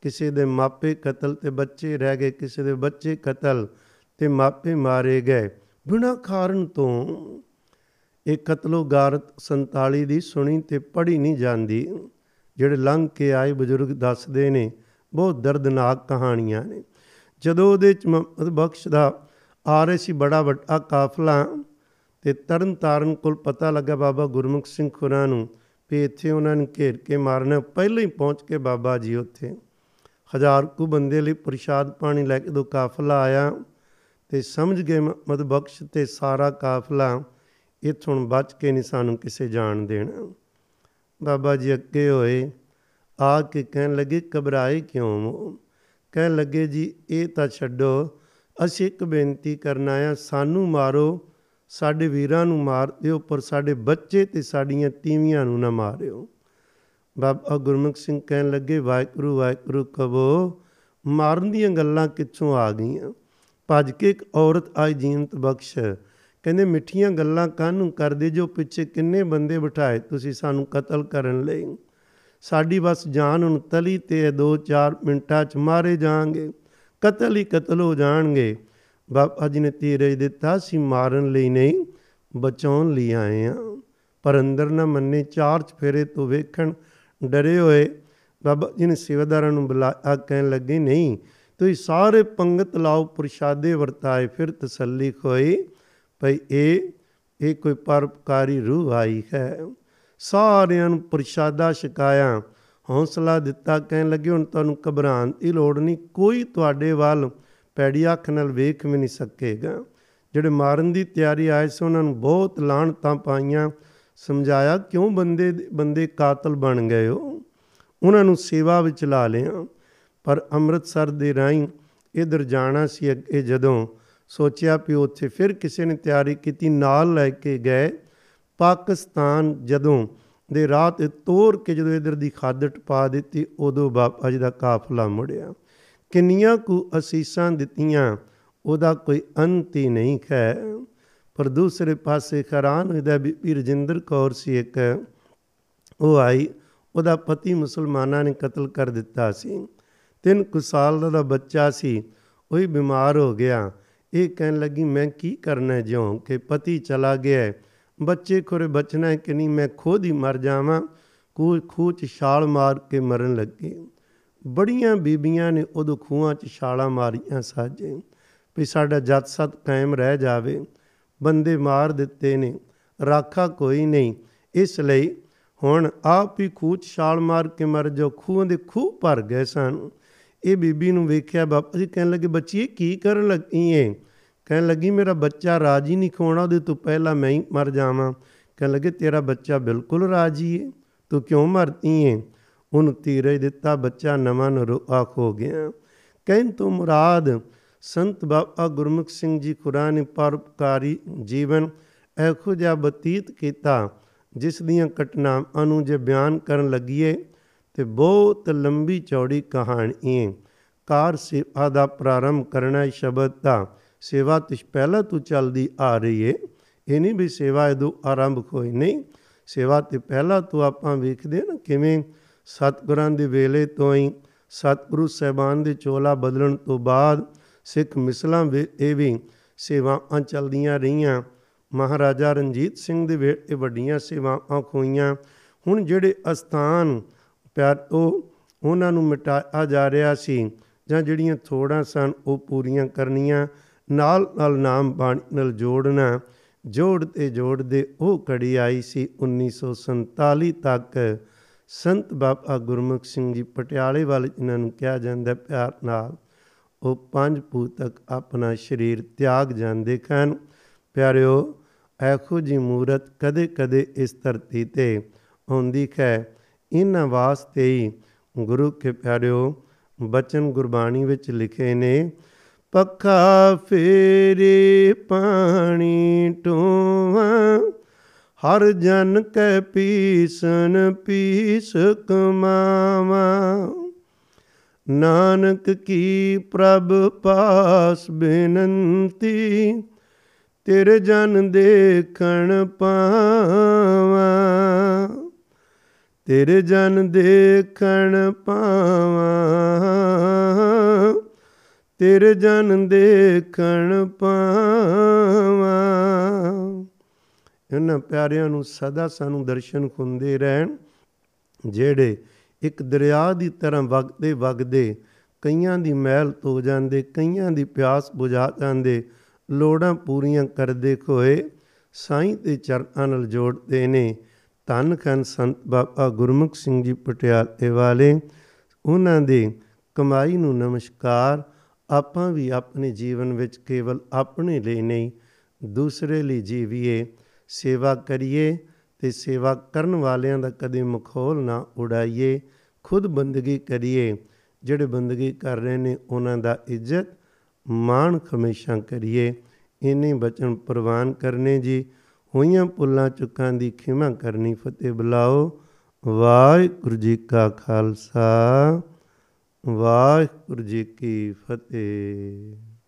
[SPEAKER 1] ਕਿਸੇ ਦੇ ਮਾਪੇ ਕਤਲ ਤੇ ਬੱਚੇ ਰਹਿ ਗਏ, ਕਿਸੇ ਦੇ ਬੱਚੇ ਕਤਲ ਤੇ ਮਾਪੇ ਮਾਰੇ ਗਏ। ਬਿਨਾਂ ਕਾਰਨ ਤੋਂ ਇਹ ਕਤਲੋ ਗਾਰਤ 47 ਦੀ ਸੁਣੀ ਤੇ ਪੜ੍ਹੀ ਨਹੀਂ ਜਾਂਦੀ, ਜਿਹੜੇ ਲੰਘ ਕੇ ਆਏ ਬਜ਼ੁਰਗ ਦੱਸਦੇ ਨੇ, ਬਹੁਤ ਦਰਦਨਾਕ ਕਹਾਣੀਆਂ ਨੇ। ਜਦੋਂ ਉਹਦੇ ਚ ਮੁਹੰਮਦ ਬਖਸ਼ ਦਾ ਆ ਰਹੇ ਸੀ ਬੜਾ ਵੱਡਾ ਕਾਫਲਾ ਤੇ ਤਰਨ ਤਾਰਨ ਕੋਲ ਪਤਾ ਲੱਗਾ ਬਾਬਾ ਗੁਰਮੁਖ ਸਿੰਘ ਖੁਰਾ ਨੂੰ ਵੀ ਇੱਥੇ ਉਹਨਾਂ ਨੇ ਘੇਰ ਕੇ ਮਾਰਨਾ, ਪਹਿਲਾਂ ਹੀ ਪਹੁੰਚ ਕੇ ਬਾਬਾ ਜੀ ਉੱਥੇ। ਹਜ਼ਾਰ ਕੁ ਬੰਦੇ ਲਈ ਪ੍ਰਸ਼ਾਦ ਪਾਣੀ ਲੈ ਕੇ ਦੋ ਕਾਫਲਾ ਆਇਆ ਤੇ ਸਮਝ ਗਏ ਮੁਹੰਮਦ ਬਖਸ਼ ਤੇ ਸਾਰਾ ਕਾਫਲਾ ਇੱਥੋਂ ਬਚ ਕੇ ਨਹੀਂ ਸਾਨੂੰ ਕਿਸੇ ਜਾਣ ਦੇਣਾ। ਬਾਬਾ ਜੀ ਅੱਗੇ ਹੋਏ, ਆ ਕੇ ਕਹਿਣ ਲੱਗੇ, ਘਬਰਾਏ ਕਿਉਂ ਹੋ? ਕਹਿਣ ਲੱਗੇ, ਜੀ, ਇਹ ਤਾਂ ਛੱਡੋ, ਅਸੀਂ ਇੱਕ ਬੇਨਤੀ ਕਰਨਾ ਆ ਸਾਨੂੰ ਮਾਰੋ ਸਾਡੇ ਵੀਰਾਂ ਨੂੰ ਮਾਰ ਦਿਓ, ਪਰ ਸਾਡੇ ਬੱਚੇ ਤੇ ਸਾਡੀਆਂ ਤੀਵੀਆਂ ਨੂੰ ਨਾ ਮਾਰਿਓ। ਬਾਬਾ ਗੁਰਮੁਖ ਸਿੰਘ ਕਹਿਣ ਲੱਗੇ, ਵਾਹਿਗੁਰੂ ਵਾਹਿਗੁਰੂ ਕਹੋ, ਮਾਰਨ ਦੀਆਂ ਗੱਲਾਂ ਕਿੱਥੋਂ ਆ ਗਈਆਂ? ਭੱਜ ਕੇ ਇੱਕ ਔਰਤ ਆਈ ਜੀਨਤ ਬਖਸ਼। ਕਹਿੰਦੇ, ਮਿੱਠੀਆਂ ਗੱਲਾਂ ਕਾਹਨੂੰ ਕਰਦੇ ਜੋ ਪਿੱਛੇ ਕਿੰਨੇ ਬੰਦੇ ਬਿਠਾਏ, ਤੁਸੀਂ ਸਾਨੂੰ ਕਤਲ ਕਰਨ ਲਈ। ਸਾਡੀ ਬਸ ਜਾਨ ਹੁਣ ਤਲੀ ਤੇ 2-4 ਮਿੰਟਾਂ ਚ ਮਾਰੇ ਜਾਾਂਗੇ ਕਤਲ ਹੀ ਕਤਲ ਹੋ ਜਾਣਗੇ। ਬਾਬਾ ਜੀ ਨੇ ਤੀਰਜ ਦਿੱਤਾ ਸੀ, ਮਾਰਨ ਲਈ ਨਹੀਂ, ਬਚਾਉਣ ਲਈ ਆਏ ਆ ਪਰ ਅੰਦਰ ਨਾ ਮੰਨੇ, ਚਾਰ ਚਫੇਰੇ ਤੋਂ ਵੇਖਣ ਡਰੇ ਹੋਏ। ਬਾਬਾ ਜੀ ਨੇ ਸੇਵਾਦਾਰਾਂ ਨੂੰ ਬੁਲਾਇਆ ਕਹਿਣ ਲੱਗੇ, ਨਹੀਂ, ਤੁਸੀਂ ਸਾਰੇ ਪੰਗਤ ਲਾਓ, ਪ੍ਰਸ਼ਾਦੇ ਵਰਤਾਏ, ਫਿਰ ਤਸੱਲੀ ਹੋਈ। ਭਈ ਇਹ ਇਹ ਕੋਈ ਪਰਪਕਾਰੀ ਰੂਹ ਆਈ ਹੈ। ਸਾਰਿਆਂ ਨੂੰ ਪ੍ਰਸ਼ਾਦਾ ਛਕਾਇਆ, ਹੌਸਲਾ ਦਿੱਤਾ, ਕਹਿਣ ਲੱਗੇ, ਹੁਣ ਤੁਹਾਨੂੰ ਘਬਰਾਉਣ ਦੀ ਲੋੜ ਨਹੀਂ, ਕੋਈ ਤੁਹਾਡੇ ਵੱਲ ਪੈੜੀ ਅੱਖ ਨਾਲ ਵੇਖ ਵੀ ਨਹੀਂ ਸਕੇਗਾ। ਜਿਹੜੇ ਮਾਰਨ ਦੀ ਤਿਆਰੀ ਆਏ ਸੀ, ਉਹਨਾਂ ਨੂੰ ਬਹੁਤ ਲਾਹਣਤਾਂ ਪਾਈਆਂ। ਸਮਝਾਇਆ, ਕਿਉਂ ਬੰਦੇ ਬੰਦੇ ਕਾਤਲ ਬਣ ਗਏ ਹੋ? ਉਹਨਾਂ ਨੂੰ ਸੇਵਾ ਵਿੱਚ ਲਾ ਲਿਆ। ਪਰ ਅੰਮ੍ਰਿਤਸਰ ਦੇ ਰਾਹੀਂ ਇਧਰ ਜਾਣਾ ਸੀ ਅੱਗੇ ਜਦੋਂ ਸੋਚਿਆ ਵੀ ਉੱਥੇ ਫਿਰ ਕਿਸੇ ਨੇ ਤਿਆਰੀ ਕੀਤੀ, ਨਾਲ ਲੈ ਕੇ ਗਏ। ਪਾਕਿਸਤਾਨ ਜਦੋਂ ਦੇ ਰਾਤ ਤੋੜ ਕੇ ਜਦੋਂ ਇਧਰ ਦੀ ਖਾਦਟ ਪਾ ਦਿੱਤੀ, ਉਦੋਂ ਬਾਬਾ ਜੀ ਦਾ ਕਾਫਲਾ ਮੁੜਿਆ। ਕਿੰਨੀਆਂ ਕੁ ਅਸੀਸਾਂ ਦਿੱਤੀਆਂ, ਉਹਦਾ ਕੋਈ ਅੰਤ ਹੀ ਨਹੀਂ ਹੈ ਪਰ ਦੂਸਰੇ ਪਾਸੇ ਖਰਾਨ ਉਹਦਾ ਬੀਬੀ ਰਜਿੰਦਰ ਕੌਰ ਸੀ ਇੱਕ, ਉਹ ਆਈ, ਉਹਦਾ ਪਤੀ ਮੁਸਲਮਾਨਾਂ ਨੇ ਕਤਲ ਕਰ ਦਿੱਤਾ ਸੀ। ਤਿੰਨ ਕੁ ਸਾਲ ਦਾ ਬੱਚਾ ਸੀ, ਉਹ ਹੀ ਬਿਮਾਰ ਹੋ ਗਿਆ। ਇਹ ਕਹਿਣ ਲੱਗੀ, ਮੈਂ ਕੀ ਕਰਨਾ ਜਿਉਂ ਕਿ ਪਤੀ ਚਲਾ ਗਿਆ ਬੱਚੇ ਖੁਰੇ ਬਚਣਾ ਹੈ ਕਿ ਨਹੀਂ? ਮੈਂ ਖੁਦ ਹੀ ਮਰ ਜਾਵਾਂ। ਕੂਹ ਖੂਹ ਚ ਛਾਲ ਮਾਰ ਕੇ ਮਰਨ ਲੱਗੀ। ਬੜੀਆਂ ਬੀਬੀਆਂ ਨੇ ਉਦੋਂ ਖੂਹਾਂ 'ਚ ਛਾਲਾਂ ਮਾਰੀਆਂ ਸਾਜੇ, ਵੀ ਸਾਡਾ ਜੱਤ ਸਤ ਕਾਇਮ ਰਹਿ ਜਾਵੇ। ਬੰਦੇ ਮਾਰ ਦਿੱਤੇ ਨੇ, ਰਾਖਾ ਕੋਈ ਨਹੀਂ। ਇਸ ਲਈ ਹੁਣ ਆਪ ਹੀ ਖੂਹ 'ਚ ਛਾਲ ਮਾਰ ਕੇ ਮਰ ਜਾਓ, ਖੂਹਾਂ ਦੇ ਖੂਹ ਭਰ ਗਏ ਸਨ। ਇਹ ਬੀਬੀ ਨੂੰ ਵੇਖਿਆ ਬਾਪਾ ਜੀ ਕਹਿਣ ਲੱਗੇ, ਬੱਚੀ ਕੀ ਕਰਨ ਲੱਗੀ ਏ? ਕਹਿਣ ਲੱਗੀ, ਮੇਰਾ ਬੱਚਾ ਰਾਜੀ ਨਹੀਂ ਖੋਣਾ, ਉਹਦੇ ਤੋਂ ਪਹਿਲਾਂ ਮੈਂ ਹੀ ਮਰ ਜਾਵਾਂ। ਕਹਿਣ ਲੱਗੇ, ਤੇਰਾ ਬੱਚਾ ਬਿਲਕੁਲ ਰਾਜੀ ਏ, ਤੂੰ ਕਿਉਂ ਮਰਦੀ ਏ? ਉਹਨੂੰ ਤੀਰਜ ਦਿੱਤਾ, ਬੱਚਾ ਨਵਾਂ ਨਰੋਆਖ ਹੋ ਗਿਆ। ਕਹਿੰ ਤੋਂ ਮੁਰਾਦ, ਸੰਤ ਬਾਬਾ ਗੁਰਮੁਖ ਸਿੰਘ ਜੀ ਕੁਰਾਨ ਪਰਪਕਾਰੀ ਜੀਵਨ ਇਹੋ ਜਿਹਾ ਬਤੀਤ ਕੀਤਾ, ਜਿਸ ਦੀਆਂ ਘਟਨਾਵਾਂ ਨੂੰ ਜੇ ਬਿਆਨ ਕਰਨ ਲੱਗੀਏ, ਤੇ ਬਹੁਤ ਲੰਬੀ ਚੌੜੀ ਕਹਾਣੀ ਹੈ ਕਾਰ ਸੇਵਾ ਦਾ ਪ੍ਰਾਰੰਭ ਕਰਨਾ ਸ਼ਬਦ ਦਾ, ਸੇਵਾ ਤਿਸ ਪਹਿਲਾਂ ਤੋਂ ਚੱਲਦੀ ਆ ਰਹੀ ਹੈ ਇਹ ਨਹੀਂ ਵੀ ਸੇਵਾ ਇਦੋਂ ਆਰੰਭ ਹੋਈ ਨਹੀਂ, ਸੇਵਾ ਤੇ ਪਹਿਲਾਂ ਤੋਂ ਆਪਾਂ ਵੇਖਦੇ ਨਾ ਕਿਵੇਂ ਸਤਿਗੁਰਾਂ ਦੇ ਵੇਲੇ ਤੋਂ ਹੀ ਸਤਿਗੁਰੂ ਸਹਿਬਾਨ ਦੇ ਚੋਲਾ ਬਦਲਣ ਤੋਂ ਬਾਅਦ ਸਿੱਖ ਮਿਸਲਾਂ ਵਿੱਚ ਇਹ ਵੀ ਸੇਵਾਵਾਂ ਚੱਲਦੀਆਂ ਰਹੀਆਂ। ਮਹਾਰਾਜਾ ਰਣਜੀਤ ਸਿੰਘ ਦੇ ਵੇਲੇ ਵੱਡੀਆਂ ਸੇਵਾਵਾਂ ਖੋਈਆਂ। ਹੁਣ ਜਿਹੜੇ ਅਸਥਾਨ ਪਿਆਰ ਉਹ ਉਹਨਾਂ ਨੂੰ ਮਿਟਾਇਆ ਜਾ ਰਿਹਾ ਸੀ ਜਾਂ ਜਿਹੜੀਆਂ ਥੋੜਾਂ ਸਨ ਉਹ ਪੂਰੀਆਂ ਕਰਨੀਆਂ। ਨਾਲ ਨਾਲ ਨਾਮ ਬਾਣੀ ਨਾਲ ਜੋੜਨਾ। ਜੋੜ ਤੇ ਜੋੜਦੇ ਉਹ ਕੜੀ ਆਈ ਸੀ 1947 ਤੱਕ। ਸੰਤ ਬਾਬਾ ਗੁਰਮੁਖ ਸਿੰਘ ਜੀ ਪਟਿਆਲੇ ਵਾਲੇ ਜਿਨ੍ਹਾਂ ਨੂੰ ਕਿਹਾ ਜਾਂਦਾ ਪਿਆਰ ਨਾਲ ਉਹ ਪੰਜ ਪੂ ਤੱਕ ਆਪਣਾ ਸਰੀਰ ਤਿਆਗ ਜਾਂਦੇ ਕਨ ਪਿਆਰਿਓ ਐਖੋ ਜੀ ਮੂਰਤ ਕਦੇ ਕਦੇ ਇਸ ਧਰਤੀ ਤੇ ਆਉਂਦੀ ਹੈ ਇਹਨਾਂ ਵਾਸਤੇ ਹੀ ਗੁਰੂ ਕੇ ਪਿਆਰਿਓ, ਬਚਨ ਗੁਰਬਾਣੀ ਵਿੱਚ ਲਿਖੇ ਨੇ, ਪੱਖਾ ਫੇਰੇ ਪਾਣੀ ਟੋਵਾਂ ਹਰ ਜਨ ਕੈ ਪੀਸਨ ਪੀਸ ਕਮਾਵਾ। ਨਾਨਕ ਕੀ ਪ੍ਰਭ ਪਾਸ ਬੇਨੰਤੀ, ਤੇਰੇ ਜਨ ਦੇਖਣ ਪਾਵਾ। ਤੇਰੇ ਜਨ ਦੇਖਣ ਪਾਵਾ, ਤੇਰੇ ਜਨ ਦੇਖਣ ਪਾਵਾ। ਇਹਨਾਂ ਪਿਆਰਿਆਂ ਨੂੰ ਸਦਾ ਸਾਨੂੰ ਦਰਸ਼ਨ ਹੁੰਦੇ ਰਹਿਣ, ਜਿਹੜੇ ਇੱਕ ਦਰਿਆ ਦੀ ਤਰ੍ਹਾਂ ਵਗਦੇ ਵਗਦੇ ਕਈਆਂ ਦੀ ਮਹਿਲ ਧੋ ਜਾਂਦੇ, ਕਈਆਂ ਦੀ ਪਿਆਸ ਬੁਝਾ ਜਾਂਦੇ, ਲੋੜਾਂ ਪੂਰੀਆਂ ਕਰਦੇ ਹੋਏ ਸਾਈਂ ਦੇ ਚਰਨਾਂ ਨਾਲ ਜੋੜਦੇ ਨੇ। ਧੰਨ ਖਨ ਸੰਤ ਬਾਬਾ ਗੁਰਮੁਖ ਸਿੰਘ ਜੀ ਪਟਿਆਲੇ ਵਾਲੇ, ਉਹਨਾਂ ਦੇ ਕਮਾਈ ਨੂੰ ਨਮਸਕਾਰ, ਆਪਾਂ ਵੀ ਆਪਣੇ ਜੀਵਨ ਵਿੱਚ ਕੇਵਲ ਆਪਣੇ ਲਈ ਨਹੀਂ, ਦੂਸਰੇ ਲਈ ਜੀਵੀਏ। ਸੇਵਾ ਕਰੀਏ ਤੇ ਸੇਵਾ ਕਰਨ ਵਾਲਿਆਂ ਦਾ ਕਦੇ ਮਖੌਲ ਨਾ ਉਡਾਈਏ। ਖੁਦ ਬੰਦਗੀ ਕਰੀਏ। ਜਿਹੜੇ ਬੰਦਗੀ ਕਰ ਰਹੇ ਨੇ, ਉਹਨਾਂ ਦਾ ਇੱਜ਼ਤ ਮਾਣ ਹਮੇਸ਼ਾ ਕਰੀਏ। ਇਨੇ ਬਚਨ ਪ੍ਰਵਾਨ ਕਰਨੇ ਜੀ। ਹੋਈਆਂ ਪੁੱਲਾਂ ਚੁੱਕਾਂ ਦੀ ਖਿਮਾ ਕਰਨੀ ਫਤਿਹ ਬੁਲਾਓ। ਵਾਹਿਗੁਰੂ ਜੀ ਕਾ ਖਾਲਸਾ। ਵਾਹਿਗੁਰੂ ਜੀ ਕੀ ਫਤਿਹ।